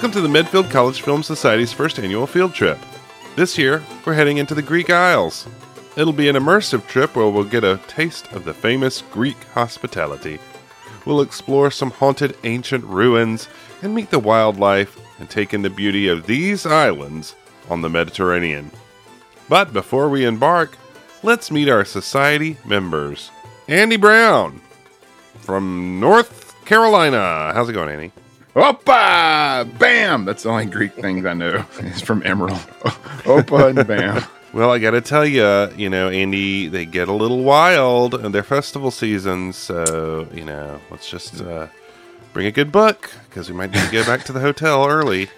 Welcome to the Medfield College Film Society's first annual field trip. This year, we're heading into the Greek Isles. It'll be an immersive trip where we'll get a taste of the famous Greek hospitality. We'll explore some haunted ancient ruins and meet the wildlife and take in the beauty of these islands on the Mediterranean. But before we embark, let's meet our society members. Andy Brown from North Carolina. How's it going, Andy? Opa! Bam! That's the only Greek thing I know is from Emeril. Opa and bam. Well, I got to tell you, you know, Andy, they get a little wild in their festival season, So, you know, let's just uh, bring a good book because we might need to go back to the hotel early.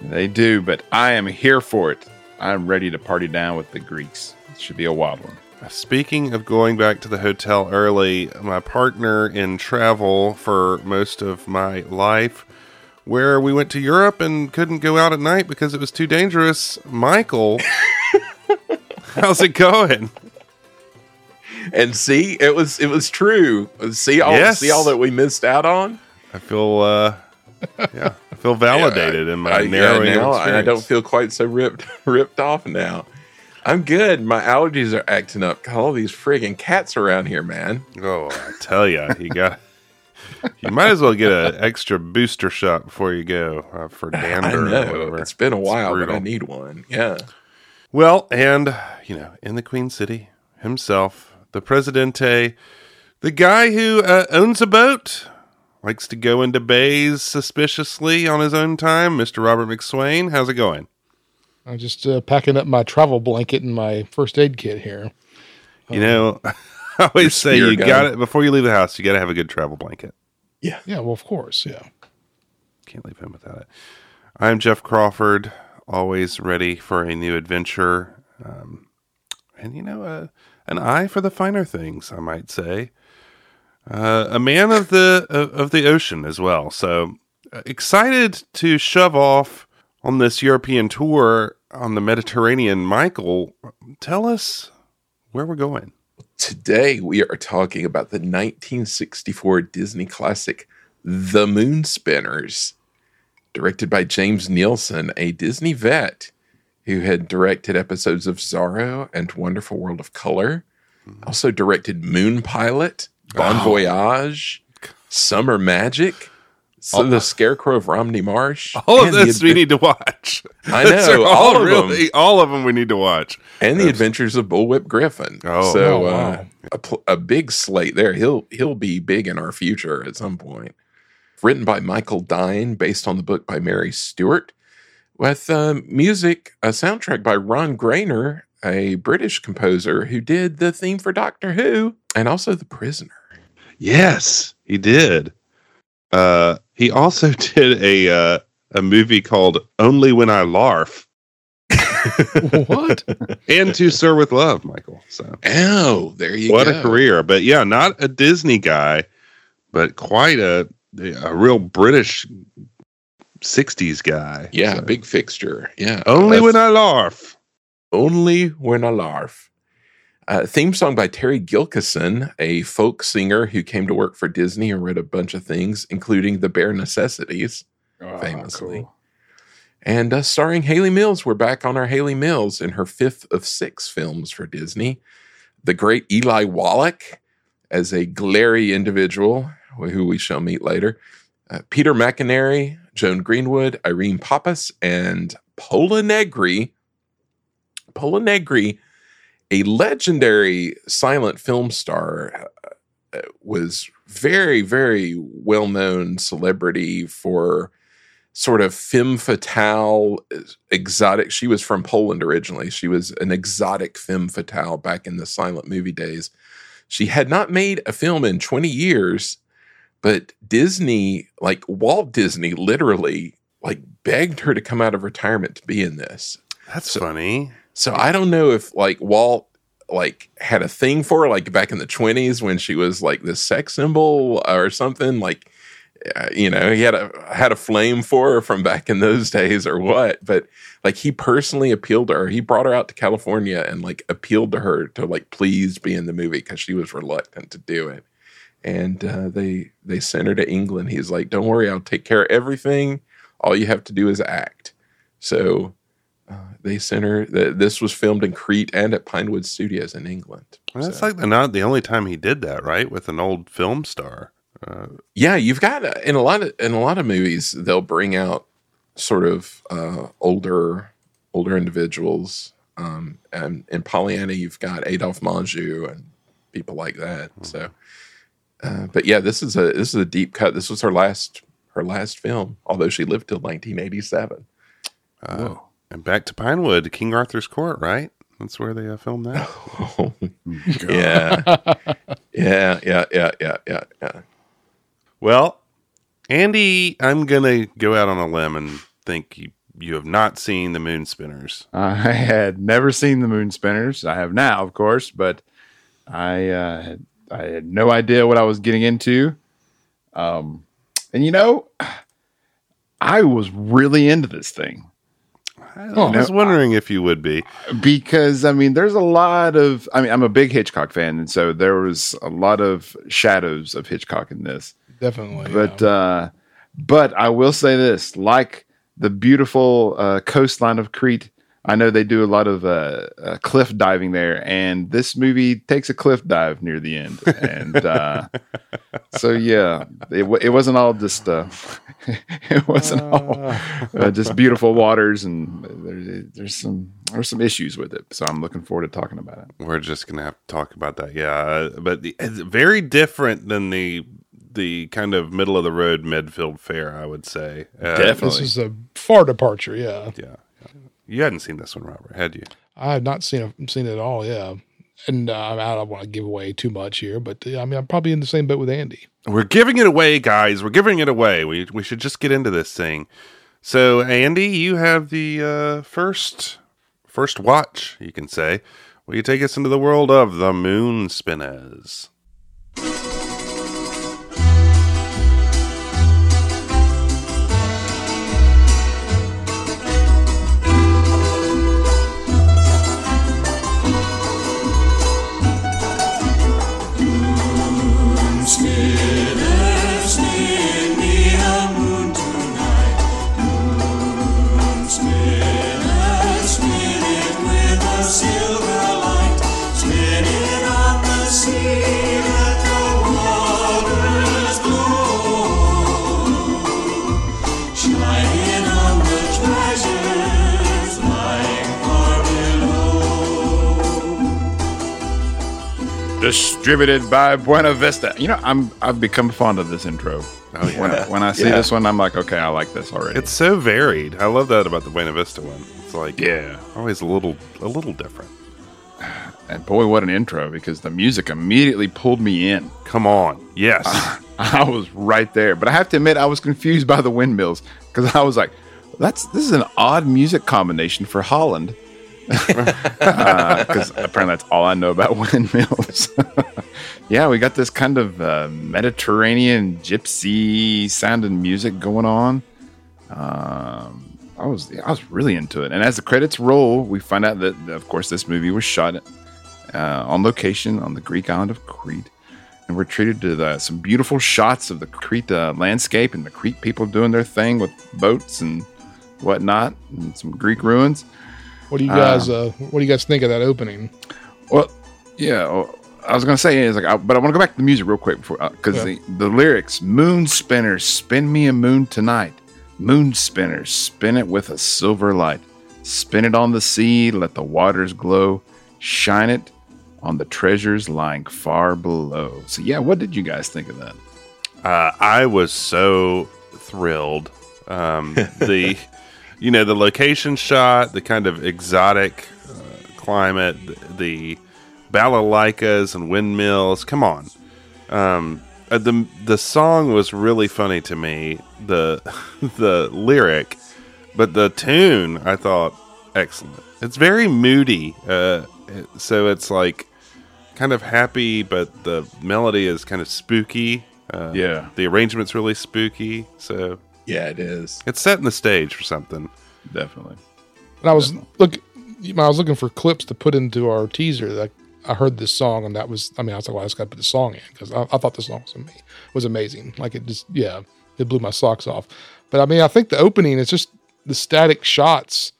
They do, but I am here for it. I'm ready to party down with the Greeks. It should be a wild one. Speaking of going back to the hotel early, my partner in travel for most of my life, where we went to Europe and couldn't go out at night because it was too dangerous, Michael. how's it going? And see, it was it was true. See all Yes. see all that we missed out on. I feel, uh, yeah, I feel validated in my I, yeah, narrowing now experience. I don't feel quite so ripped ripped off now. I'm good. My allergies are acting up. All these frigging cats around here, man. Oh, I tell you, you got. You might as well get an extra booster shot before you go uh, for I dander. or know whatever. it's been a while, but. I need one. Yeah. Well, and you know, in the Queen City himself, the Presidente, the guy who uh, owns a boat, likes to go into bays suspiciously on his own time, Mr. Robert McSwain. How's it going? I'm just uh, packing up my travel blanket and my first aid kit here. You know, I always say you gun. got it before you leave the house. You got to have a good travel blanket. Yeah, Yeah. well, of course, yeah. Can't leave him without it. I'm Jeff Crawford, always ready for a new adventure. Um, and, you know, uh, an eye for the finer things, I might say. Uh, a man of the of, of the ocean as well. So uh, excited to shove off on this European tour on the Mediterranean. Michael, tell us where we're going. Today we are talking about the 1964 Disney classic The Moon Spinners, directed by James Neilson, a Disney vet who had directed episodes of Zorro and Wonderful World of Color. Mm-hmm. Also directed Moon Pilot, Bon Voyage, Summer Magic, so The Scarecrow of Romney Marsh. All of and the this we need to watch. I know, are all of really, them. all of them we need to watch. and the Adventures of Bullwhip Griffin. Oh. so Oh, uh, wow. a, pl- a big slate there. He'll he'll be big in our future at some point. Written by Michael Dyne, based on the book by Mary Stewart, with um, music, a soundtrack by Ron Grainer, a British composer who did the theme for Doctor Who and also The Prisoner. Yes, he did. Uh, he also did a uh, a movie called Only When I Larf what? and To Sir with Love, Michael. So Oh, there you what go. What a career! But yeah, not a Disney guy, but quite a a real British '60s guy. Yeah, So, big fixture. Yeah, Only Uh, when I larf. Only When I Larf. Uh, theme song by Terry Gilkyson, a folk singer who came to work for Disney and wrote a bunch of things, including The Bare Necessities, Oh, famously. cool. And uh, starring Hayley Mills. We're back on our Hayley Mills in her fifth of six films for Disney. The great Eli Wallach as a glary individual, who we shall meet later. Uh, Peter McEnery, Joan Greenwood, Irene Papas, and Pola Negri. Pola Negri, a legendary silent film star, uh, was very, very well known celebrity for sort of femme fatale, exotic. She was from Poland originally. She was an exotic femme fatale back in the silent movie days. She had not made a film in 20 years, but Disney, like Walt Disney, literally like begged her to come out of retirement to be in this. That's So- funny. So I don't know if like Walt like had a thing for her, like back in the 20s when she was like this sex symbol or something like uh, you know he had a had a flame for her from back in those days or what but like he personally appealed to her. He brought her out to california and like appealed to her to like please be in the movie because she was reluctant to do it. And uh, they they sent her to england. He's like don't worry i'll take care of everything. All you have to do is act. So uh, they center that this was filmed in Crete and at Pinewood Studios in England. And that's So- like the, not the only time he did that, right? With an old film star. Uh, yeah, you've got uh, in a lot of in a lot of movies they'll bring out sort of uh, older older individuals. Um, and in Pollyanna, you've got Adolphe Menjou and people like that. So, uh, but yeah, this is a this is a deep cut. This was her last her last film, although she lived till 1987. uh, and back to Pinewood, King Arthur's Court, right? That's where they uh, filmed that. Oh, yeah, yeah, yeah, yeah, yeah, yeah, yeah. Well, Andy, I'm gonna go out on a limb and think you, you have not seen the Moon Spinners. I had never seen the Moon Spinners. I have now, of course, but I uh, had, I had no idea what I was getting into. Um, and you know, I was really into this thing I Oh, was wondering if you would be. because I mean, there's a lot of. I mean, I'm a big Hitchcock fan, and so there was a lot of shadows of Hitchcock in this. Definitely. But yeah. uh, but I will say this: like the beautiful uh, coastline of Crete, I know they do a lot of uh, uh, cliff diving there, and this movie takes a cliff dive near the end, and uh, so yeah, it, wa- it wasn't all just uh, it wasn't all uh, just beautiful waters, and there's, there's some there's some issues with it. So I'm looking forward to talking about it. We're just gonna have to talk about that. Yeah, uh, but the, it's very different than the the kind of middle of the road Medfield fare, I would say. Uh, Definitely. this is a far departure. Yeah. Yeah. You hadn't seen this one, Robert, had you? I have not seen it, seen it at all. Yeah. And uh, I don't want to give away too much here, but uh, I mean, I'm probably in the same boat with Andy. We're giving it away, guys. We're giving it away. We we should just get into this thing. So, Andy, you have the uh, first first watch. You can say. Will you take us into the world of the Moon Spinners? Distributed by Buena Vista. You know, I'm I've become fond of this intro. Oh, yeah. When, I- when I see Yeah. this one, I'm like, okay, I like this already. It's so varied. I love that about the Buena Vista one. It's like Yeah. always a little a little different. and boy, what an intro! Because the music immediately pulled me in. Come on, yes. I was right there. But I have to admit, I was confused by the windmills because I was like, "That's this is an odd music combination for Holland." Because apparently that's all I know about windmills. yeah, we got this kind of uh, Mediterranean gypsy sounding music going on. Um, I was I was really into it. And as the credits roll, we find out that, of course, this movie was shot uh, on location on the Greek island of Crete and we're treated to the, some beautiful shots of the Crete uh, landscape and the Crete people doing their thing with boats and whatnot, and some Greek ruins. What do you guys? Uh, what do you guys think of that opening? Well, yeah, well, I was gonna say is like, I, but I want to go back to the music real quick before because Yeah. the, the lyrics: "Moon spinners, spin me a moon tonight. Moon spinners, spin it with a silver light. Spin it on the sea, let the waters glow. Shine it on the treasures lying far below." So yeah, what did you guys think of that? Uh, I was so thrilled. Um, the, you know, the location shot, the kind of exotic uh, climate, the, the balalaikas and windmills. Come on, um, uh, the the song was really funny to me. The the lyric, but the tune I thought excellent. It's very moody, uh, so it's like kind of happy, but the melody is kind of spooky. Uh, Yeah. the arrangement's really spooky, so Yeah, it is. it's setting the stage for something. Definitely. And I was look, I was looking for clips to put into our teaser. Like I heard this song, and that was. I mean, I was like, well, I just got to put the song in because I, I thought the song was, ama- was amazing. Like it just, yeah, it blew my socks off. But I mean, I think the opening is just the static shots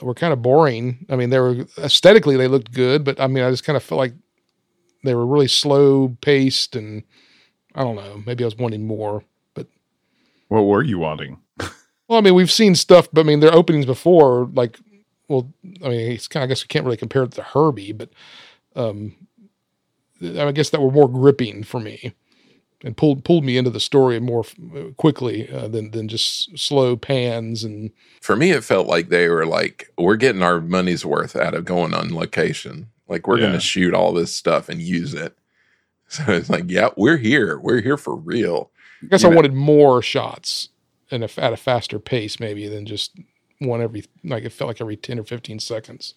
were kind of boring. I mean, they were aesthetically they looked good, but I mean, I just kind of felt like they were really slow paced, and I don't know. Maybe I was wanting more. But What were you wanting? well, I mean, we've seen stuff, but I mean, their openings before, like, well, I mean, it's kind of, I guess we can't really compare it to Herbie, but um, I guess that were more gripping for me and pulled pulled me into the story more f- quickly uh, than than just slow pans and For me, it felt like they were like, we're getting our money's worth out of going on location. Like we're going to shoot all this stuff and use it. So it's like, yeah, we're here. We're here for real. I guess You I know- wanted more shots and at a faster pace maybe than just one every like it felt like every 10 or 15 seconds.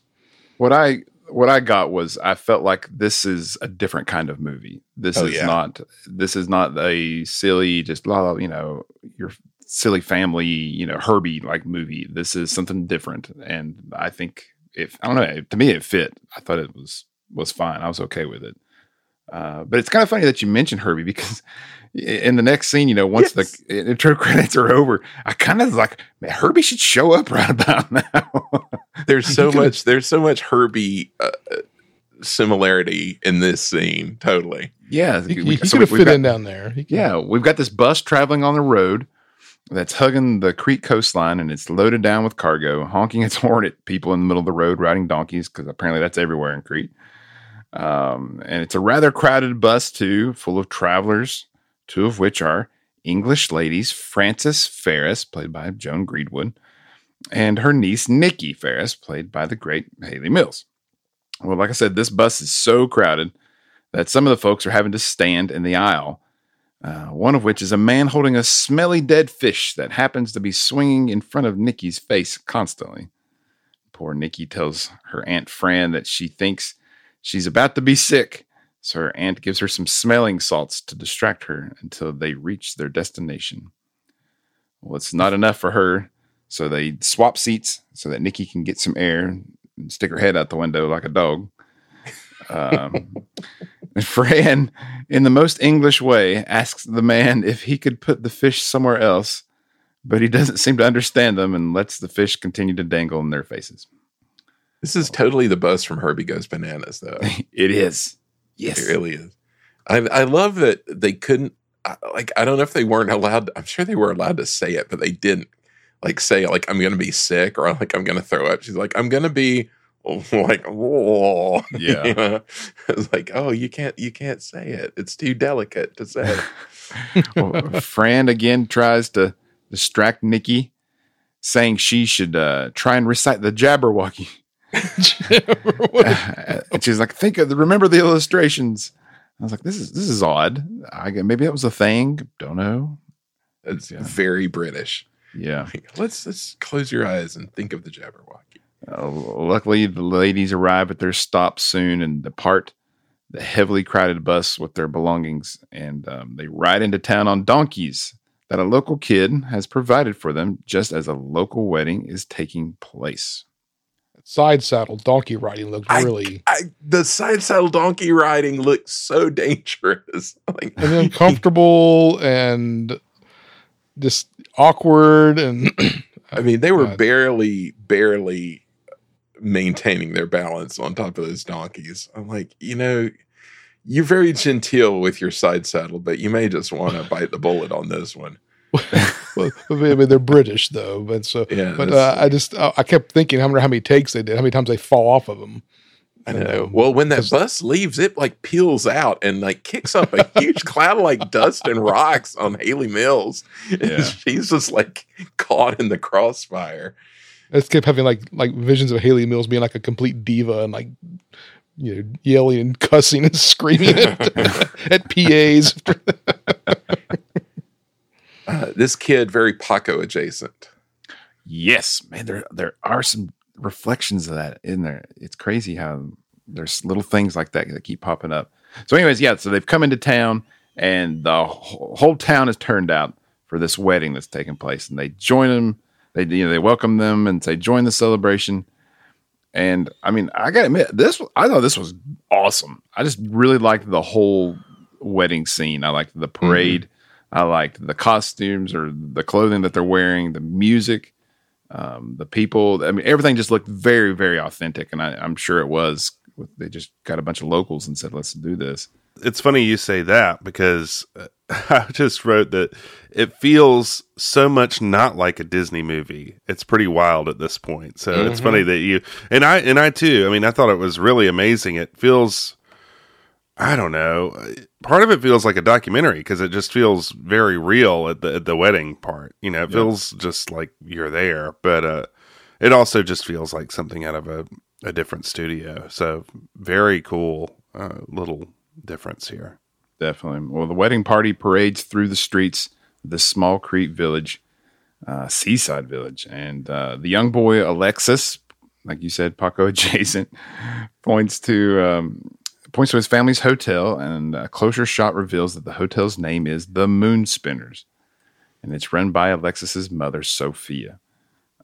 What I what I got was I felt like this is a different kind of movie. This Oh, is yeah. not this is not a silly just blah, blah you know your silly family you know Herbie like movie. This is something different, and I think if I don't know to me it fit. I thought it was was fine. I was okay with it. Uh, but it's kind of funny that you mentioned Herbie because in the next scene, you know, once Yes. the intro credits are over, I kind of like, man, Herbie should show up right about now. There's so could've- much. There's so much Herbie uh, similarity in this scene. Totally. yeah, He, we- he so could have fit got- in down there. Yeah, we've got this bus traveling on the road that's hugging the Crete coastline and it's loaded down with cargo, honking its horn at people in the middle of the road riding donkeys because apparently that's everywhere in Crete. Um, and it's a rather crowded bus too, full of travelers, two of which are English ladies, Frances Ferris, played by Joan Greenwood, and her niece Nikki Ferris, played by the great Haley Mills. Well, like I said, this bus is so crowded that some of the folks are having to stand in the aisle uh, one of which is a man holding a smelly dead fish that happens to be swinging in front of Nikki's face constantly. Poor Nikki tells her Aunt Fran that she thinks she's about to be sick, so her aunt gives her some smelling salts to distract her until they reach their destination. Well, it's not enough for her, so they swap seats so that Nikki can get some air and stick her head out the window like a dog. Um, and Fran, in the most English way, asks the man if he could put the fish somewhere else, but he doesn't seem to understand them and lets the fish continue to dangle in their faces. This is totally the bus from Herbie Goes Bananas, though. It is. Yes. It really is. I I love that they couldn't like I don't know if they weren't allowed. I'm sure they were allowed to say it, but they didn't like say like I'm gonna be sick or like I'm gonna throw up. She's like I'm gonna be like whoa. Yeah. You know? it's like oh you can't you can't say it. It's too delicate to say. Well, Fran again tries to distract Nikki, saying she should uh, try and recite the Jabberwocky. And she's like, "Think of the, remember the illustrations." I was like, "This is this is odd. I maybe that was a thing. Don't know." It's Yeah. very British. Yeah. Let's let's close your eyes and think of the Jabberwocky. Uh, luckily, the ladies arrive at their stop soon and depart the heavily crowded bus with their belongings, and um, they ride into town on donkeys that a local kid has provided for them, just as a local wedding is taking place. Side saddle donkey riding looked really I, the side saddle donkey riding looks so dangerous. Like and uncomfortable and just awkward and I mean, they were barely, barely maintaining their balance on top of those donkeys. I'm like, you know, you're very genteel with your side saddle, but you may just want to bite the bullet on this one. well, I mean, they're British though, but so Yeah, but uh, I just I I kept thinking how many how many takes they did, how many times they fall off of them. I know. Well, when that bus leaves, it like peels out and like kicks up a huge cloud of like dust and rocks on Hayley Mills. Yeah. She's just like caught in the crossfire. I just kept having like like visions of Hayley Mills being like a complete diva and like you know yelling and cussing and screaming at, at PAs. Uh, this kid, very Paco adjacent. Yes, man, there there are some reflections of that in there. It's crazy how there's little things like that that keep popping up. So, anyways, yeah, so they've come into town, and the whole, whole town is turned out for this wedding that's taking place, and they join them. They you know they welcome them and say join the celebration. And I mean, I gotta admit, this I thought this was awesome. I just really liked the whole wedding scene. I liked the parade. I liked the costumes or the clothing that they're wearing, the music, um, the people. I mean, everything just looked very, very authentic, and I, I'm sure it was. They just got a bunch of locals and said, "Let's do this." It's funny you say that because uh, I just wrote that it feels so much not like a Disney movie. It's pretty wild at this point. So it's funny that you and I and I too. I mean, I thought it was really amazing. It feels I don't know. Part of it feels like a documentary because it just feels very real at the at the wedding part. You know, it feels just like you're there, but uh, it also just feels like something out of a, a different studio. So very cool uh, little difference here. Definitely. Well, the wedding party parades through the streets of this small Crete village, uh, seaside village, and uh, the young boy Alexis, like you said, Paco adjacent, points to um, points to his family's hotel, and a closer shot reveals that the hotel's name is the Moon Spinners, and it's run by Alexis's mother, Sophia.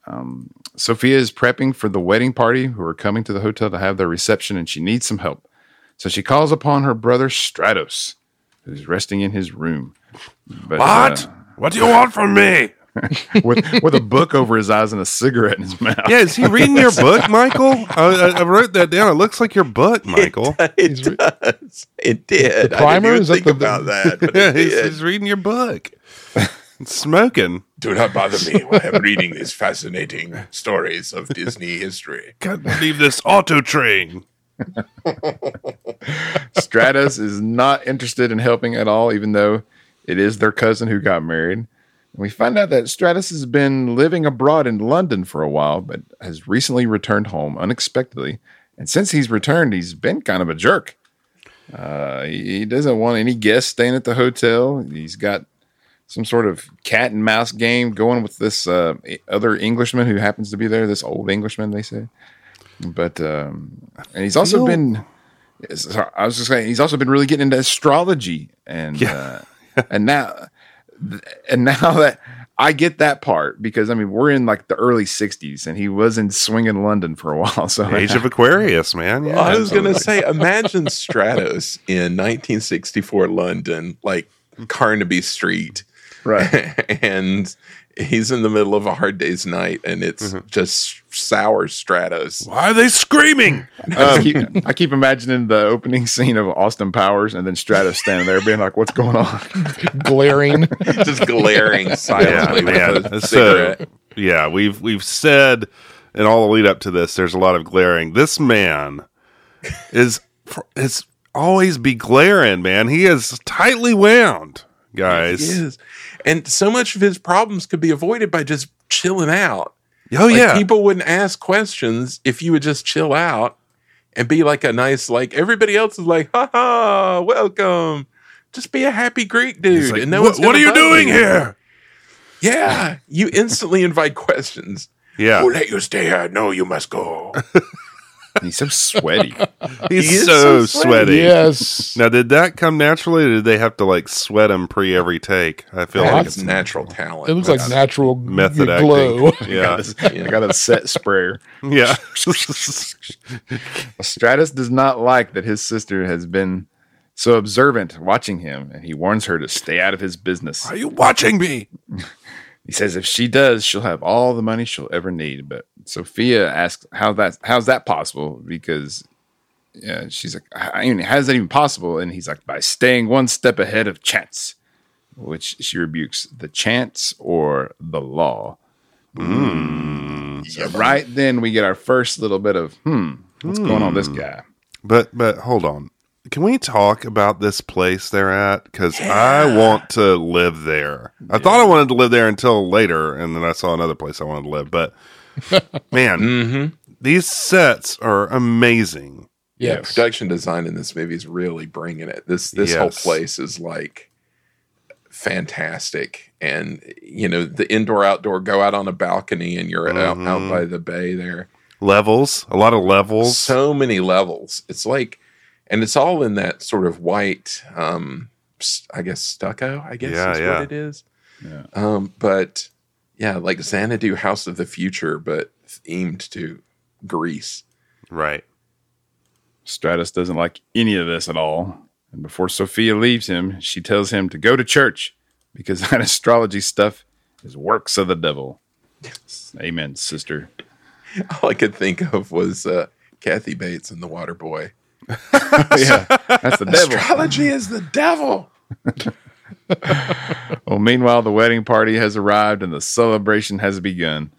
Um, Sophia is prepping for the wedding party, who are coming to the hotel to have their reception, and she needs some help. So she calls upon her brother Stratos, who's resting in his room. But, What? uh, what do you want from me? with with a book over his eyes and a cigarette in his mouth. Yeah, is he reading your book, Michael? I, I, I wrote that down. It looks like your book, Michael. It does. It did. The I primer? didn't Is even that think the- about that. But Yeah, he's, he's reading your book. Smoking. Do not bother me while I'm reading these fascinating stories of Disney history. Can't believe this auto train. Stratos is not interested in helping at all, even though it is their cousin who got married. We find out that Stratos has been living abroad in London for a while, but has recently returned home unexpectedly. And since he's returned, he's been kind of a jerk. Uh, he he doesn't want any guests staying at the hotel. He's got some sort of cat and mouse game going with this uh, other Englishman who happens to be there. This old Englishman, they say. But um, and he's also been. sorry, I was just saying he's also been really getting into astrology and uh, and now and now that I get that part because I mean we're in like the early '60s and he was in swinging London for a while. So Age of Aquarius, man. Yeah. I was going to say, imagine Stratos in 1964 London, like Carnaby Street. right. and he's in the middle of a hard day's night and it's Mm-hmm. just sour Stratos. Why are they screaming? I, keep, I keep imagining the opening scene of Austin Powers and then Stratos standing there being like, "What's going on?" glaring. just glaring Yeah, silently man. with a So, yeah, we've we've said, in all the lead up to this, there's a lot of glaring. This man is is always be glaring, man. He is tightly wound, guys. And so much of his problems could be avoided by just chilling out. Oh Like, yeah, People wouldn't ask questions if you would just chill out and be like a nice, like everybody else is like, ha ha, welcome. Just be a happy Greek dude. Like, and no "What- what are you doing here? Yeah. You instantly invite questions. Yeah, Who let you stay here? No, you must go. He's so sweaty. he's He so, so sweaty. yes. Now, did that come naturally, or did they have to like sweat him pre every take? I feel Yeah, like it's it's natural talent. It looks like natural method glow. acting. Yeah, I got a set sprayer. yeah. Stratos does not like that his sister has been so observant watching him, and he warns her to stay out of his business. are you watching me? He says if she does, she'll have all the money she'll ever need. But Sophia asks how that how's that possible? Because yeah, she's like, I mean, how is that even possible? And he's like, by staying one step ahead of chance, which she rebukes the chance or the law. So right then we get our first little bit of hmm, what's going on with this guy? But but hold on. Can we talk about this place they're at? Because I want to live there. I thought I wanted to live there until later, and then I saw another place I wanted to live. But man, Mhm. these sets are amazing. Yeah, production design in this movie is really bringing it. This this whole place is like fantastic, and you know the indoor outdoor go out on a balcony and you're out, Mhm. out by the bay there. Levels, a lot of levels. So many levels. It's like, and it's all in that sort of white, um, s- I guess stucco. I guess Yeah, is yeah. what it is. Yeah. Um, but yeah, like Xanadu House of the Future, but themed to Greece. right. Stratos doesn't like any of this at all. And before Sophia leaves him, she tells him to go to church because that astrology stuff is works of the devil. Yes. Amen, sister. All I could think of was uh, Kathy Bates and the Water Boy. yeah, that's the devil. Astrology is the devil. Well, meanwhile, the wedding party has arrived and the celebration has begun.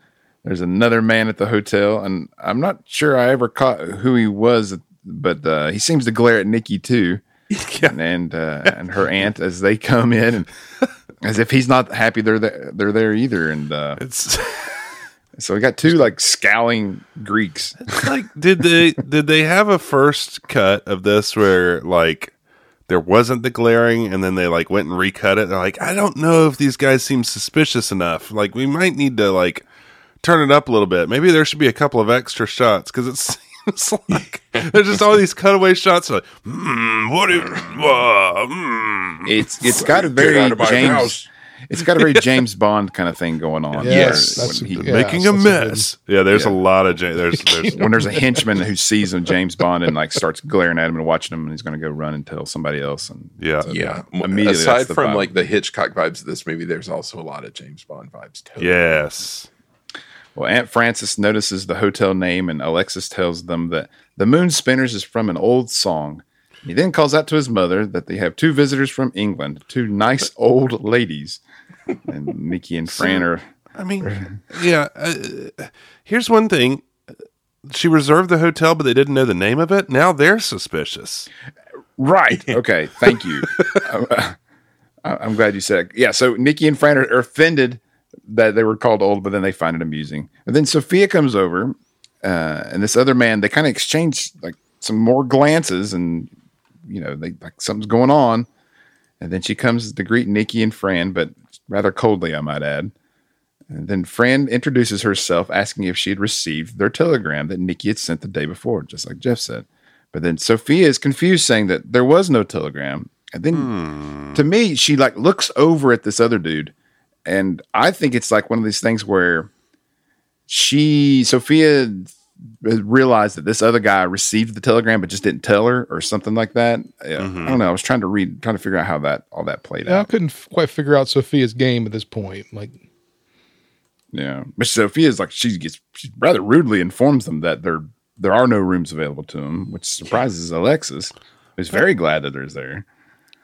There's another man at the hotel, and I'm not sure I ever caught who he was, but uh, he seems to glare at Nikki too, and uh, and her aunt as they come in, and as if he's not happy they're there, they're there either. And uh, It's so we got two like scowling Greeks. like did they did they have a first cut of this where like there wasn't the glaring and then they like went and recut it they're like i don't know if these guys seem suspicious enough like we might need to like turn it up a little bit maybe there should be a couple of extra shots because it seems like there's just all these cutaway shots like hmm what do uh, hmm. It's it's got a very James. House. It's got a very James Bond kind of thing going on. Yes, where that's a- he- yeah. making a that's a good- mess yeah there's Yeah. a lot of James. there's there's when there's a henchman who sees him James Bond and like starts glaring at him and watching him, and he's going to go run and tell somebody else. And yeah Yeah. Immediately, Aside from vibe. like the Hitchcock vibes of this movie, there's also a lot of James Bond vibes too. yes Well, Aunt Frances notices the hotel name, and Alexis tells them that the Moon Spinners is from an old song. He then calls out to his mother that they have two visitors from England, two nice old ladies. And Nikki and Fran are. I mean, yeah. Uh, here's one thing: she reserved the hotel, but they didn't know the name of it. Now they're suspicious. Right. Okay. Thank you. I- I'm glad you said. It. Yeah. So Nikki and Fran are, are offended that they were called old, but then they find it amusing. And then Sophia comes over, uh, and this other man. They kind of exchange like some more glances, and you know, they like something's going on. And then she comes to greet Nikki and Fran, but rather coldly, I might add. And then Fran introduces herself, asking if she had received their telegram that Nikki had sent the day before, just like Jeff said. But then Sophia is confused, saying that there was no telegram. And then hmm. to me, she like looks over at this other dude. And I think it's like one of these things where she, Sophia, Uh, realized that this other guy received the telegram but just didn't tell her or something like that. Yeah, I mm-hmm. don't know. I was trying to read, trying to figure out how that all that played Yeah, I couldn't f- quite figure out Sophia's game at this point. Like, Yeah, but Sophia's like she gets she rather rudely informs them that there there are no rooms available to them, which surprises Alexis, who's very glad that there's there.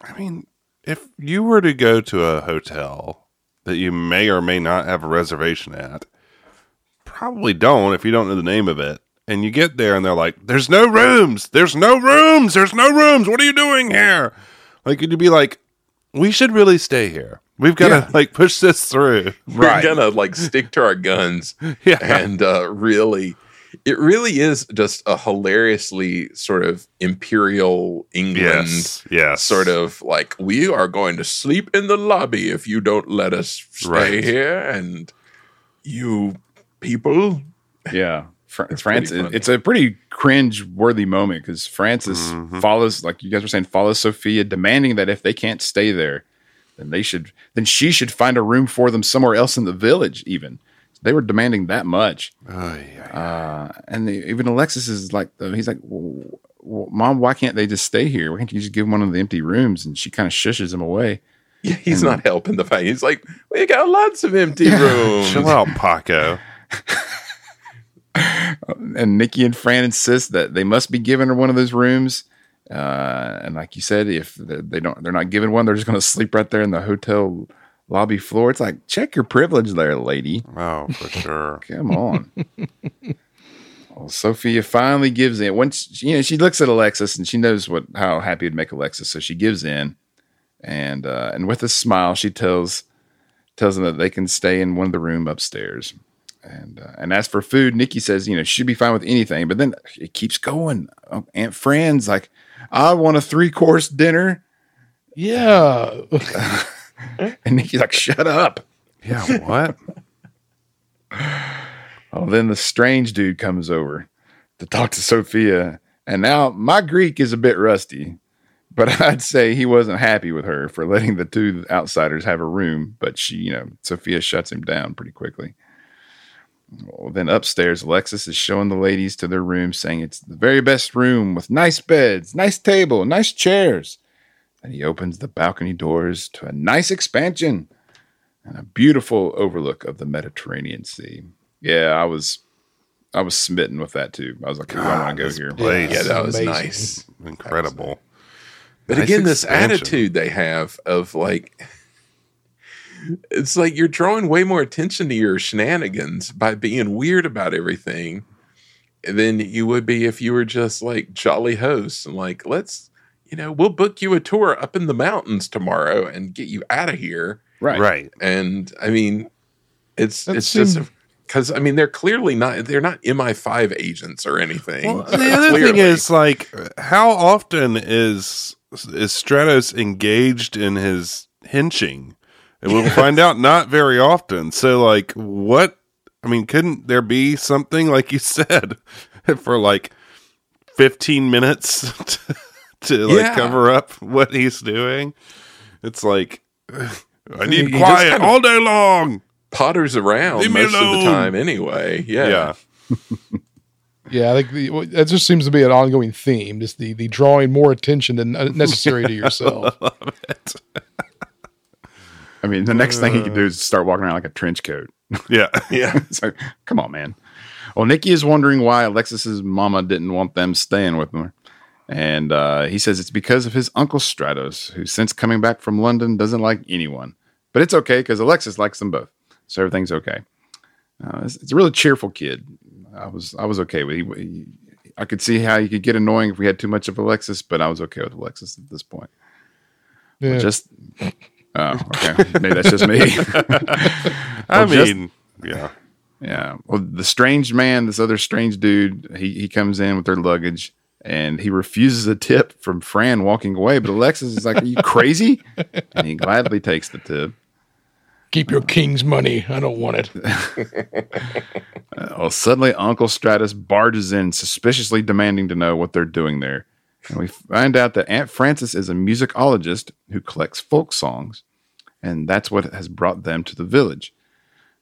I mean, if you were to go to a hotel that you may or may not have a reservation at, probably don't if you don't know the name of it. And you get there and they're like, "There's no rooms. There's no rooms. There's no rooms. What are you doing here?" Like you'd be like, "We should really stay here. We've got to Yeah. like push this through." We're gonna like stick to our guns Yeah. and uh, really it really is just a hilariously sort of imperial England Yes. Yes. sort of like we are going to sleep in the lobby if you don't let us stay Right. here and you people Yeah. Fr- It's Frances, it's a pretty cringe worthy moment because Frances follows, like you guys were saying, follows Sophia, demanding that if they can't stay there, then they should, then she should find a room for them somewhere else in the village. Even they were demanding that much, Oh, yeah. uh, and the, even Alexis is like, uh, he's like, "W- w- "Mom, why can't they just stay here? Why can't you just give them one of the empty rooms?" And she kind of shushes him away. yeah, he's not helping the fight he's like we got lots of empty rooms Chill out, Paco. and Nikki and Fran insist that they must be given her one of those rooms. Uh, and like you said, if they don't, they're not given one, they're just going to sleep right there in the hotel lobby floor. It's like check your privilege, there, lady. Oh, for sure. Come on. well, Sophia finally gives in. Once you know, she looks at Alexis and she knows what how happy it'd make Alexis, so she gives in. And uh, and with a smile, she tells tells them that they can stay in one of the room upstairs. And uh, and as for food, Nikki says, you know, she'd be fine with anything. But then it keeps going. Oh, Aunt Fran's like, I want a three course dinner, yeah, and Nikki's like, shut up. Yeah. What? Oh, then the strange dude comes over to talk to Sophia. And now my Greek is a bit rusty, but I'd say he wasn't happy with her for letting the two outsiders have a room. But she, you know, Sophia shuts him down pretty quickly. Well, then upstairs, Alexis is showing the ladies to their room, saying it's the very best room with nice beds, nice table, nice chairs. and he opens the balcony doors to a nice expansion and a beautiful overlook of the Mediterranean Sea. Yeah, I was I was smitten with that too. I was like, "Ooh, I want to go this here. place. Yeah, that was Amazing. nice. Incredible. But Nice again, this attitude they have of like, it's like you're drawing way more attention to your shenanigans by being weird about everything than you would be if you were just like jolly hosts and like, let's, you know, we'll book you a tour up in the mountains tomorrow and get you out of here. Right. Right. And I mean, it's That it's seems- just because I mean they're clearly not they're not MI5 agents or anything. Well, the other thing is like, how often is is Stratos engaged in his hinching? And we'll find out not very often. So, like, what? I mean, couldn't there be something like you said for like fifteen minutes to, to like Yeah. cover up what he's doing? It's like I need he quiet kind of- all day long. potters around Leave most of the time anyway. Yeah. Yeah. Yeah, I think the, well, that just seems to be an ongoing theme. Just the the drawing more attention than necessary to yourself. I mean, the next thing he can do is start walking around like a trench coat. Yeah. Yeah. like, come on, man. Well, Nikki is wondering why Alexis's mama didn't want them staying with her. And uh, he says it's because of his uncle Stratos, who since coming back from London doesn't like anyone. But it's okay because Alexis likes them both, so everything's okay. Uh, it's, it's a really cheerful kid. I was I was okay with. He, he, I could see how he could get annoying if we had too much of Alexis, but I was okay with Alexis at this point. Yeah. Just oh, okay, maybe that's just me. I Well, just- mean, yeah. Yeah. Well, the strange man, this other strange dude, he, he comes in with their luggage and he refuses a tip from Fran walking away. But Alexis is like, Are you crazy? And he gladly takes the tip. Keep your king's money. I don't want it. Well, suddenly Uncle Stratos barges in, suspiciously demanding to know what they're doing there. And we find out that Aunt Frances is a musicologist who collects folk songs, and that's what has brought them to the village.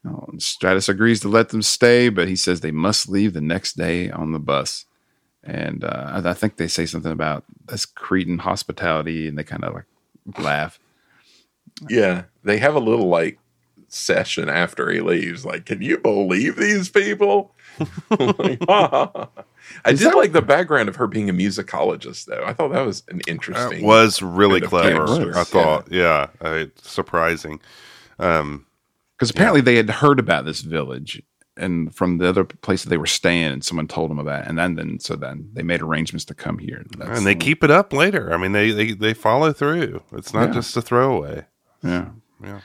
Now, Stratos agrees to let them stay, but he says they must leave the next day on the bus. And uh, I think they say something about this Cretan hospitality, and they kind of like laugh. Yeah. They have a little like session after he leaves. Like, can you believe these people? Like, I Is did that- like the background of her being a musicologist, though. I thought that was an That interesting. was really kind of clever. I thought, yeah, uh, surprising. Um, Because apparently they had heard about this village and from the other place that they were staying, and someone told them about it. And then, then so then they made arrangements to come here. That's- and they keep it up later. I mean, they they, they follow through. It's not Yeah. just a throwaway. Yeah. Yeah.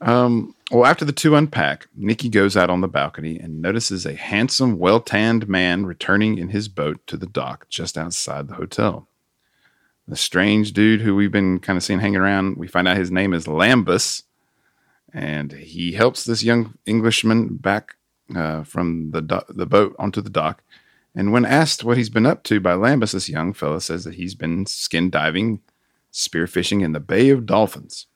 Um, well, after the two unpack, Nikki goes out on the balcony and notices a handsome, well tanned man returning in his boat to the dock just outside the hotel. The strange dude who we've been kind of seeing hanging around, we find out his name is Lambis, and he helps this young Englishman back uh, from the do- the boat onto the dock. And when asked what he's been up to by Lambis, this young fella says that he's been skin diving, spearfishing in the Bay of Dolphins.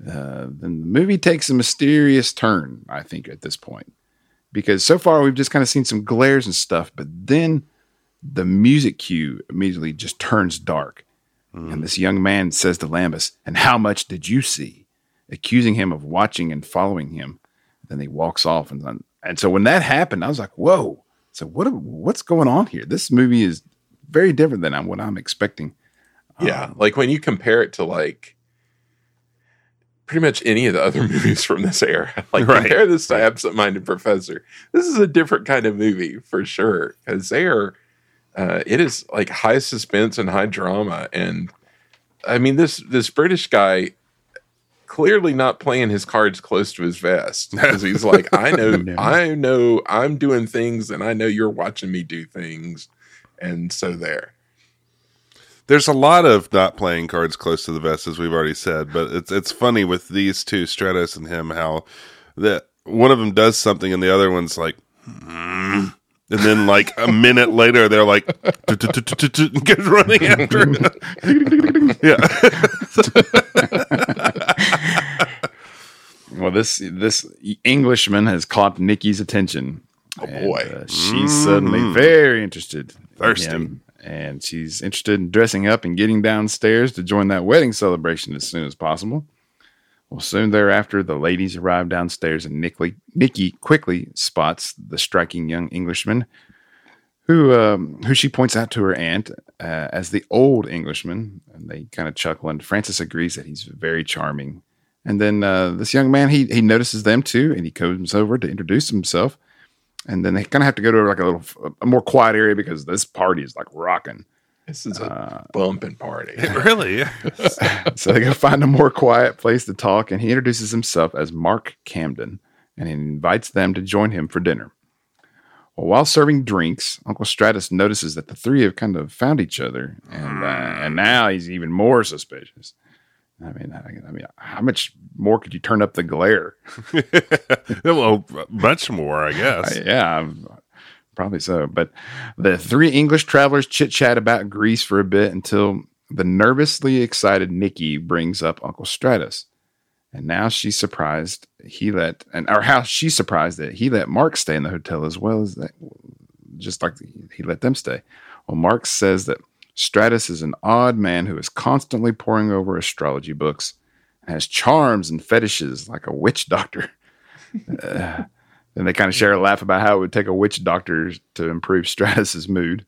Uh, then the movie takes a mysterious turn, I think, at this point. Because so far we've just kind of seen some glares and stuff, but then the music cue immediately just turns dark. And this young man says to Lambis, And how much did you see? accusing him of watching and following him. Then he walks off. And, and so when that happened, I was like, Whoa. So what? what's going on here? This movie is very different than what I'm expecting. Yeah, like when you compare it to like pretty much any of the other movies from this era, like Right. compare this to Absent Minded Professor. This is a different kind of movie for sure because they are. Uh, it is like high suspense and high drama, and I mean this this British guy clearly not playing his cards close to his vest because he's like, I know, No. I know, I'm doing things, and I know you're watching me do things, and so there. There's a lot of not playing cards close to the vest, as we've already said, but it's it's funny with these two, Stratos and him, how that one of them does something and the other one's like, "Hmm." and then like a minute later they're like, goes running after yeah, Well, this this Englishman has caught Nikki's attention. Oh, boy. uh, she's suddenly very interested. in Thirsty. him, and she's interested in dressing up and getting downstairs to join that wedding celebration as soon as possible. Well, soon thereafter, the ladies arrive downstairs, and Nicky, Nikki quickly spots the striking young Englishman, who um, who she points out to her aunt uh, as the old Englishman. And they kind of chuckle, and Frances agrees that he's very charming. And then uh, this young man, he he notices them too, and he comes over to introduce himself. And then they kind of have to go to like a little a more quiet area because this party is like rocking. This is a Uh, bumping party. really? so they go find a more quiet place to talk, and he introduces himself as Mark Camden and he invites them to join him for dinner. Well, while serving drinks, Uncle Stratos notices that the three have kind of found each other, and uh, and now he's even more suspicious. I mean, I, I mean, how much more could you turn up the glare? well, oh, much more, I guess. Yeah, probably so. But the three English travelers chit chat about Greece for a bit until the nervously excited Nikki brings up Uncle Stratos. And now she's surprised he let, and or how she's surprised that he let Mark stay in the hotel as well as that, just like he let them stay. Well, Mark says that Stratos is an odd man who is constantly poring over astrology books and has charms and fetishes like a witch doctor. Uh, and they kind of share a laugh about how it would take a witch doctor to improve Stratos's mood.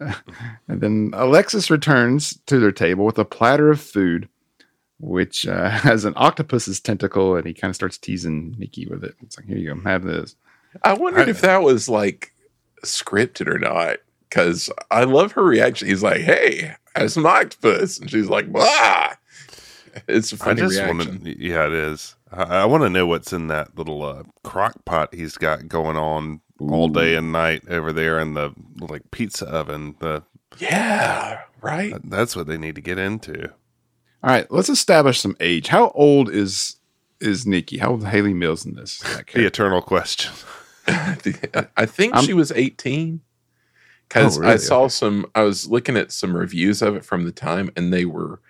and then Alexis returns to their table with a platter of food, which uh, has an octopus's tentacle, and he kind of starts teasing Nikki with it. It's like, here you go, have this. I wondered if that was like scripted or not. Cause I love her reaction. He's like, Hey, have some octopus. And she's like, Blah. It's a funny just reaction. want to, yeah, it is. I, I want to know what's in that little uh, crock pot he's got going on all day and night over there in the like pizza oven. The yeah, right. that's what they need to get into. All right, let's establish some age. How old is is Nikki? How old is Hayley Mills in this? The eternal question. I think I'm- she was 18 because Oh, really? I saw some, I was looking at some reviews of it from the time and they were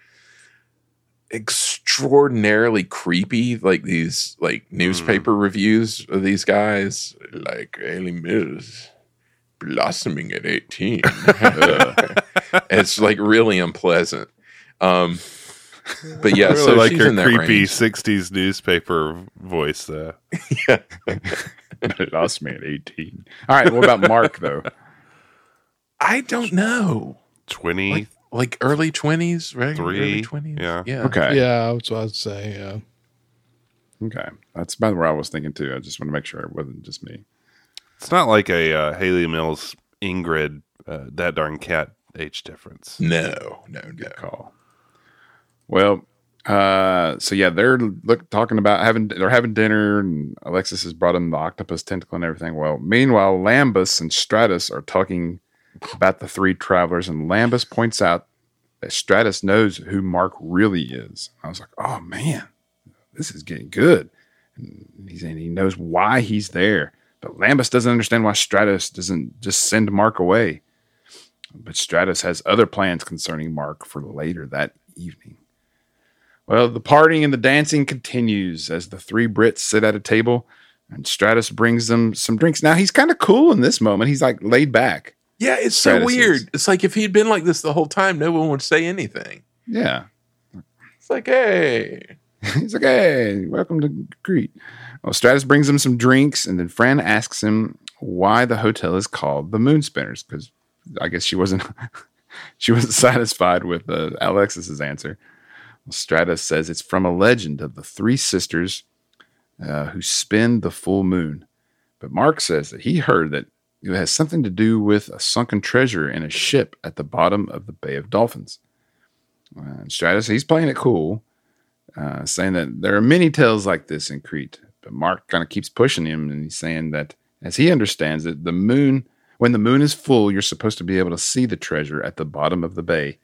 extraordinarily creepy. Like these, like newspaper reviews of these guys, like Hayley Mills blossoming at 18. it's like really unpleasant. Um, but yeah, really so like she's her in that creepy range. '60s newspaper voice. Though it lost me at 18. All right, what about Mark, though? I don't know. twenty like, like early twenties, right? Three, early twenties. yeah. yeah. Okay. Yeah, that's what I'd say. Yeah. Okay. That's about where I was thinking, too. I just want to make sure it wasn't just me. It's not like a uh, Hayley Mills Ingrid uh, that darn cat age difference. No, no, no. call. Well, uh, so yeah, they're look talking about having they're having dinner, and Alexis has brought in the octopus tentacle and everything. Well, meanwhile, Lambis and Stratos are talking about the three travelers, and Lambis points out that Stratos knows who Mark really is. I was like, oh man, this is getting good. And he's saying he knows why he's there, but Lambis doesn't understand why Stratos doesn't just send Mark away. But Stratos has other plans concerning Mark for later that evening. Well, the partying and the dancing continues as the three Brits sit at a table and Stratos brings them some drinks. Now he's kind of cool in this moment. He's like laid back. Yeah, it's so weird. It's like if he'd been like this the whole time, no one would say anything. Yeah. It's like, hey, He's like, hey, welcome to Crete. Well, Stratos brings him some drinks, and then Fran asks him why the hotel is called the Moon Spinners, because I guess she wasn't she wasn't satisfied with uh, Alexis's answer. Well, Stratos says it's from a legend of the three sisters uh, who spin the full moon. But Mark says that he heard that it has something to do with a sunken treasure in a ship at the bottom of the Bay of Dolphins. Uh, Stratos, he's playing it cool uh, saying that there are many tales like this in Crete. But Mark kind of keeps pushing him, and he's saying that as he understands it, the moon, when the moon is full, you're supposed to be able to see the treasure at the bottom of the bay.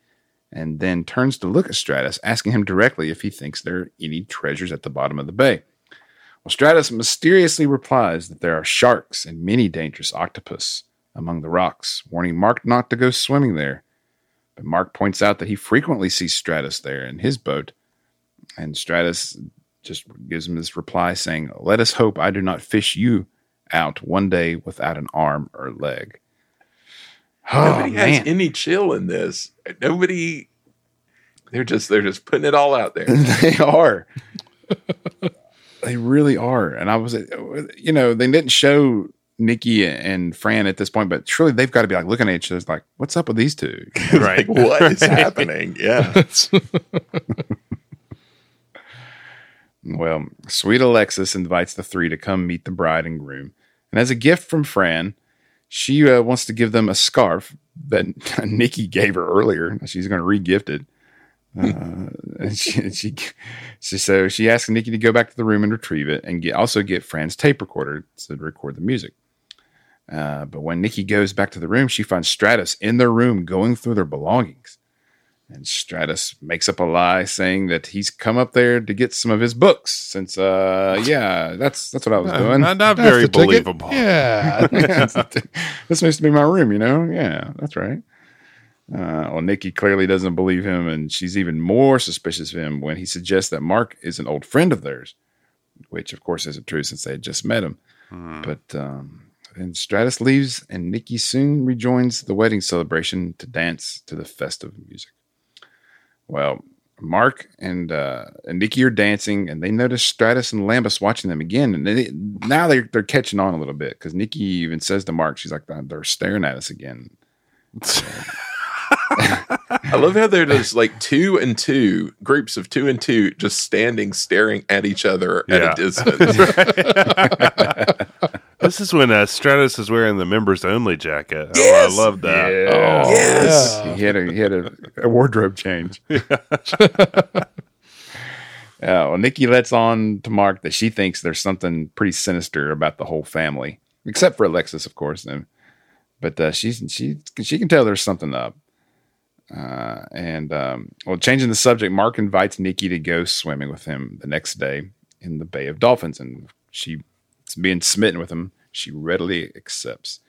And then turns to look at Stratos, asking him directly if he thinks there are any treasures at the bottom of the bay. Well, Stratos mysteriously replies that there are sharks and many dangerous octopus among the rocks, warning Mark not to go swimming there. But Mark points out that he frequently sees Stratos there in his boat, and Stratos just gives him this reply saying, Let us hope I do not fish you out one day without an arm or leg. Oh, Nobody has any chill in this. Nobody. They're just they're just putting it all out there. they are. they really are. And I was, you know, they didn't show Nikki and Fran at this point, but surely they've got to be like looking at each other like, what's up with these two? Right. Like, what is happening? Yeah. Well, sweet Alexis invites the three to come meet the bride and groom. And as a gift from Fran, she uh, wants to give them a scarf that Nikki gave her earlier. She's going to re-gift it. Uh, and she, she, she, so she asks Nikki to go back to the room and retrieve it, and get, also get Fran's tape recorder to record the music. Uh, but when Nikki goes back to the room, she finds Stratos in their room going through their belongings. And Stratos makes up a lie saying that he's come up there to get some of his books. Since, uh, yeah, that's that's what I was doing. Not, not very the ticket. believable. Yeah. this used to be my room, you know? Yeah, that's right. Uh, well, Nikki clearly doesn't believe him, and she's even more suspicious of him when he suggests that Mark is an old friend of theirs, which, of course, isn't true since they had just met him. But um, then Stratos leaves, and Nikki soon rejoins the wedding celebration to dance to the festive music. Well, Mark and uh, and Nikki are dancing, and they notice Stratos and Lambis watching them again. And they, now they're they're catching on a little bit because Nikki even says to Mark, "She's like they're staring at us again." I love how they're just like two and two groups of two and two just standing staring at each other Yeah. at a distance. This is when uh, Stratos is wearing the members only jacket. Oh, Yes! I love that. Yeah. Yes. Yeah. He had a he had a, a wardrobe change. Yeah, well, Nikki lets on to Mark that she thinks there's something pretty sinister about the whole family, except for Alexis, of course. And, but uh, she's she she can tell there's something up. Uh, and um, well, changing the subject, Mark invites Nikki to go swimming with him the next day in the Bay of Dolphins, and she, being smitten with him, she readily accepts.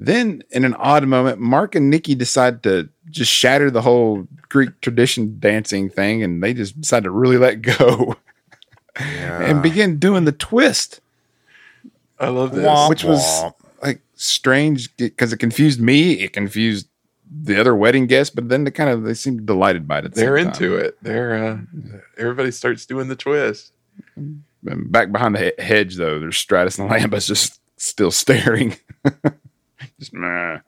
Then, in an odd moment, Mark and Nikki decide to just shatter the whole Greek tradition dancing thing, and they just decide to really let go and begin doing the twist, I love this. Womp which was like strange because it confused me. It confused the other wedding guests, but then they kind of they seem delighted by it. The They're into it. They're uh, everybody starts doing the twist. it. Back behind the he- hedge, though, there's Stratos and Lambis just still staring. just meh.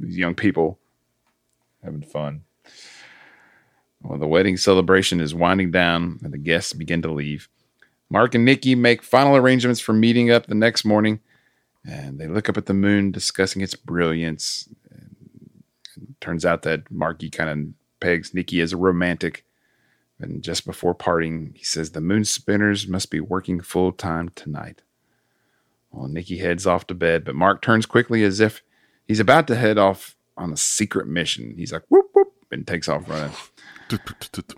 These young people having fun. Well, the wedding celebration is winding down and the guests begin to leave. Mark and Nikki make final arrangements for meeting up the next morning and they look up at the moon discussing its brilliance. Turns out that Marky kind of pegs Nikki as a romantic. And just before parting, he says the moon spinners must be working full time tonight. Well, Nikki heads off to bed, but Mark turns quickly as if he's about to head off on a secret mission. He's like, whoop, whoop, and takes off running.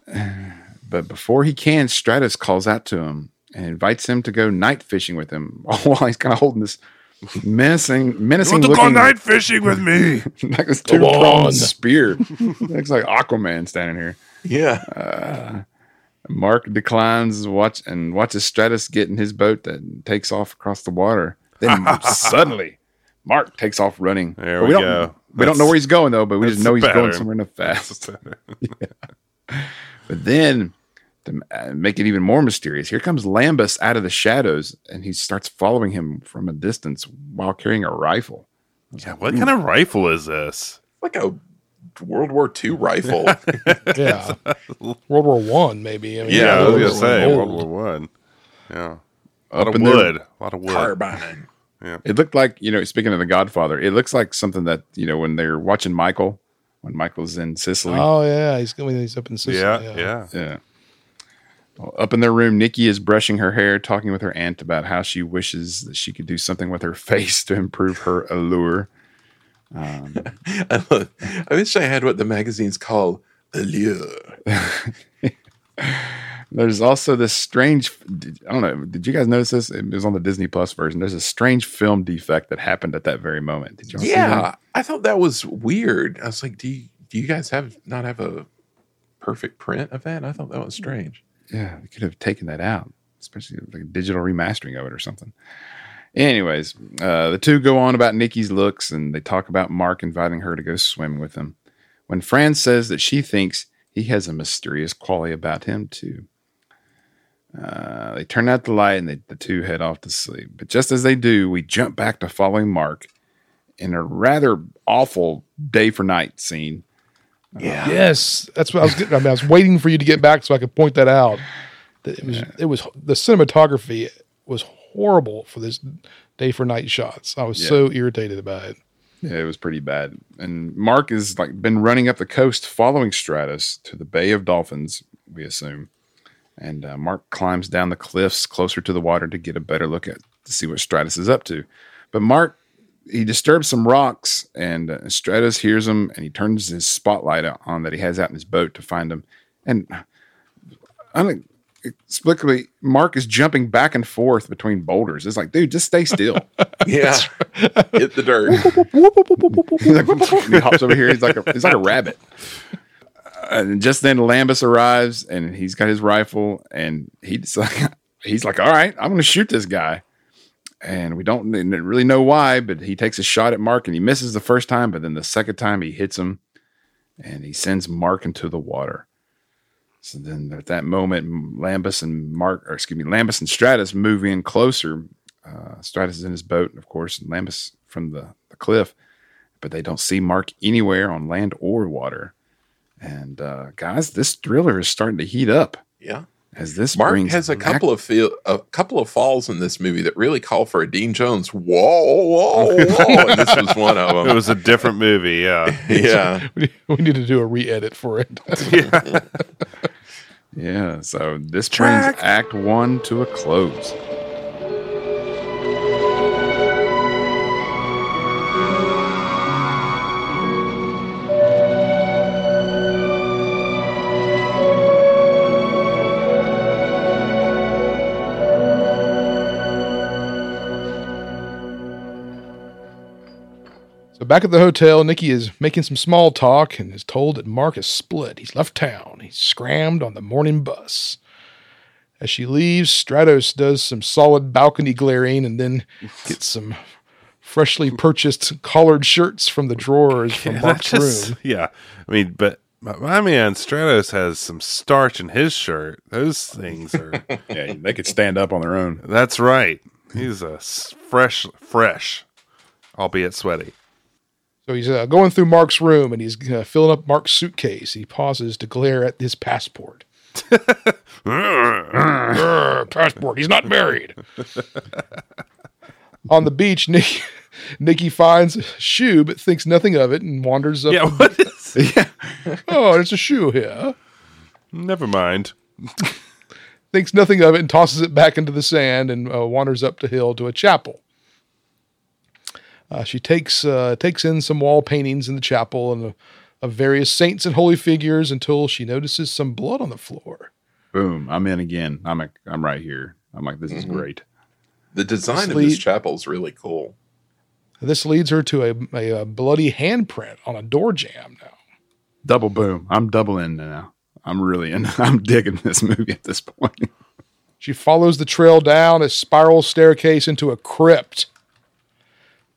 But before he can, Stratos calls out to him and invites him to go night fishing with him while he's kind of holding this menacing, menacing looking, fishing with me? like this two pronged spear. Looks like Aquaman standing here. Yeah. Uh, Mark declines watch and watches Stratos get in his boat that takes off across the water. Then suddenly, Mark takes off running. There But we don't, go. We don't know where he's going though, but we just know the he's going somewhere in a fast. But then, to uh, make it even more mysterious, here comes Lambis out of the shadows, and he starts following him from a distance while carrying a rifle. yeah, what kind of rifle is this? Like a World War II rifle. Yeah. World War One, maybe. I mean, Yeah, I was gonna say old. World War One. Yeah, a lot Up of in there- wood. A lot of wood. Carbine. Yeah. It looked like you know, speaking of the Godfather, it looks like something that you know when they're watching Michael, when Michael's in Sicily. Oh yeah, he's going. He's up in Sicily. Yeah, yeah. Yeah. Well, up in their room, Nikki is brushing her hair, talking with her aunt about how she wishes that she could do something with her face to improve her allure. Um, I, I wish I had what the magazines call allure. There's also this strange. I don't know. Did you guys notice this? It was on the Disney Plus version. There's a strange film defect that happened at that very moment. Did you? all see that? Yeah, I thought that was weird. I was like, do you, do you guys have not have a perfect print of that? I thought that was strange. Yeah, they could have taken that out, especially like a digital remastering of it or something. Anyways, uh, the two go on about Nikki's looks and they talk about Mark inviting her to go swim with him. When Fran says that she thinks he has a mysterious quality about him, too. Uh, they turn out the light and they, the two head off to sleep. But just as they do, we jump back to following Mark in a rather awful day for night scene. Yeah. Yes, that's what I was. Getting, I, mean, I was waiting for you to get back so I could point that out. That it was. It was the cinematography was horrible for this day for night shots. I was Yeah. so irritated by it. Yeah, it was pretty bad. And Mark has like been running up the coast following Stratos to the Bay of Dolphins, we assume. And uh, Mark climbs down the cliffs closer to the water to get a better look at to see what Stratos is up to. But Mark he disturbs some rocks, and uh, Stratos hears him, and he turns his spotlight on that he has out in his boat to find him. And inexplicably, Mark is jumping back and forth between boulders. It's like, dude, just stay still. Yeah. Hit the dirt. He's like, he hops over here. He's like a, he's like a rabbit. Uh, and just then, Lambis arrives, and he's got his rifle, and he's like, he's like, all right, I'm going to shoot this guy. And we don't really know why, but he takes a shot at Mark, and he misses the first time, but then the second time he hits him, and he sends Mark into the water. So then, at that moment, Lambis and Mark, or excuse me, Lambis and Stratos move in closer. Uh, Stratos is in his boat, of course, and Lambis from the, the cliff but they don't see Mark anywhere on land or water. And uh, guys, this thriller is starting to heat up Yeah. As this Mark brings has a back- couple of feel, a couple of falls in this movie that really call for a Dean Jones. Whoa, whoa, whoa! and this was one of them. It was a different movie, yeah. yeah. We, we need to do a re-edit for it. yeah. So this Track. brings Act One to a close. Back at the hotel, Nikki is making some small talk and is told that Mark is split. He's left town. He's scrammed on the morning bus. As she leaves, Stratos does some solid balcony glaring and then gets some freshly purchased collared shirts from the drawers from Yeah, Mark's just- room. Yeah. I mean, but my, my man Stratos has some starch in his shirt. Those things are. Yeah, they could stand up on their own. that's right. He's a fresh, fresh, albeit sweaty. So he's uh, going through Mark's room and he's uh, filling up Mark's suitcase. He pauses to glare at his passport. Passport. He's not married. On the beach, Nick, Nikki finds a shoe but thinks nothing of it and wanders up. Yeah. What is? yeah. Oh, there's a shoe here. Never mind. Thinks nothing of it and tosses it back into the sand and uh, wanders up the hill to a chapel. Uh, she takes uh, takes in some wall paintings in the chapel and uh, of various saints and holy figures until she notices some blood on the floor. Boom. I'm in again. I'm a, I'm right here. I'm like, this is great. The design of Sleep. this chapel is really cool. This leads her to a, a, a bloody handprint on a door jam now. Double boom. I'm double in now. I'm really in. I'm digging this movie at this point. She follows the trail down a spiral staircase into a crypt.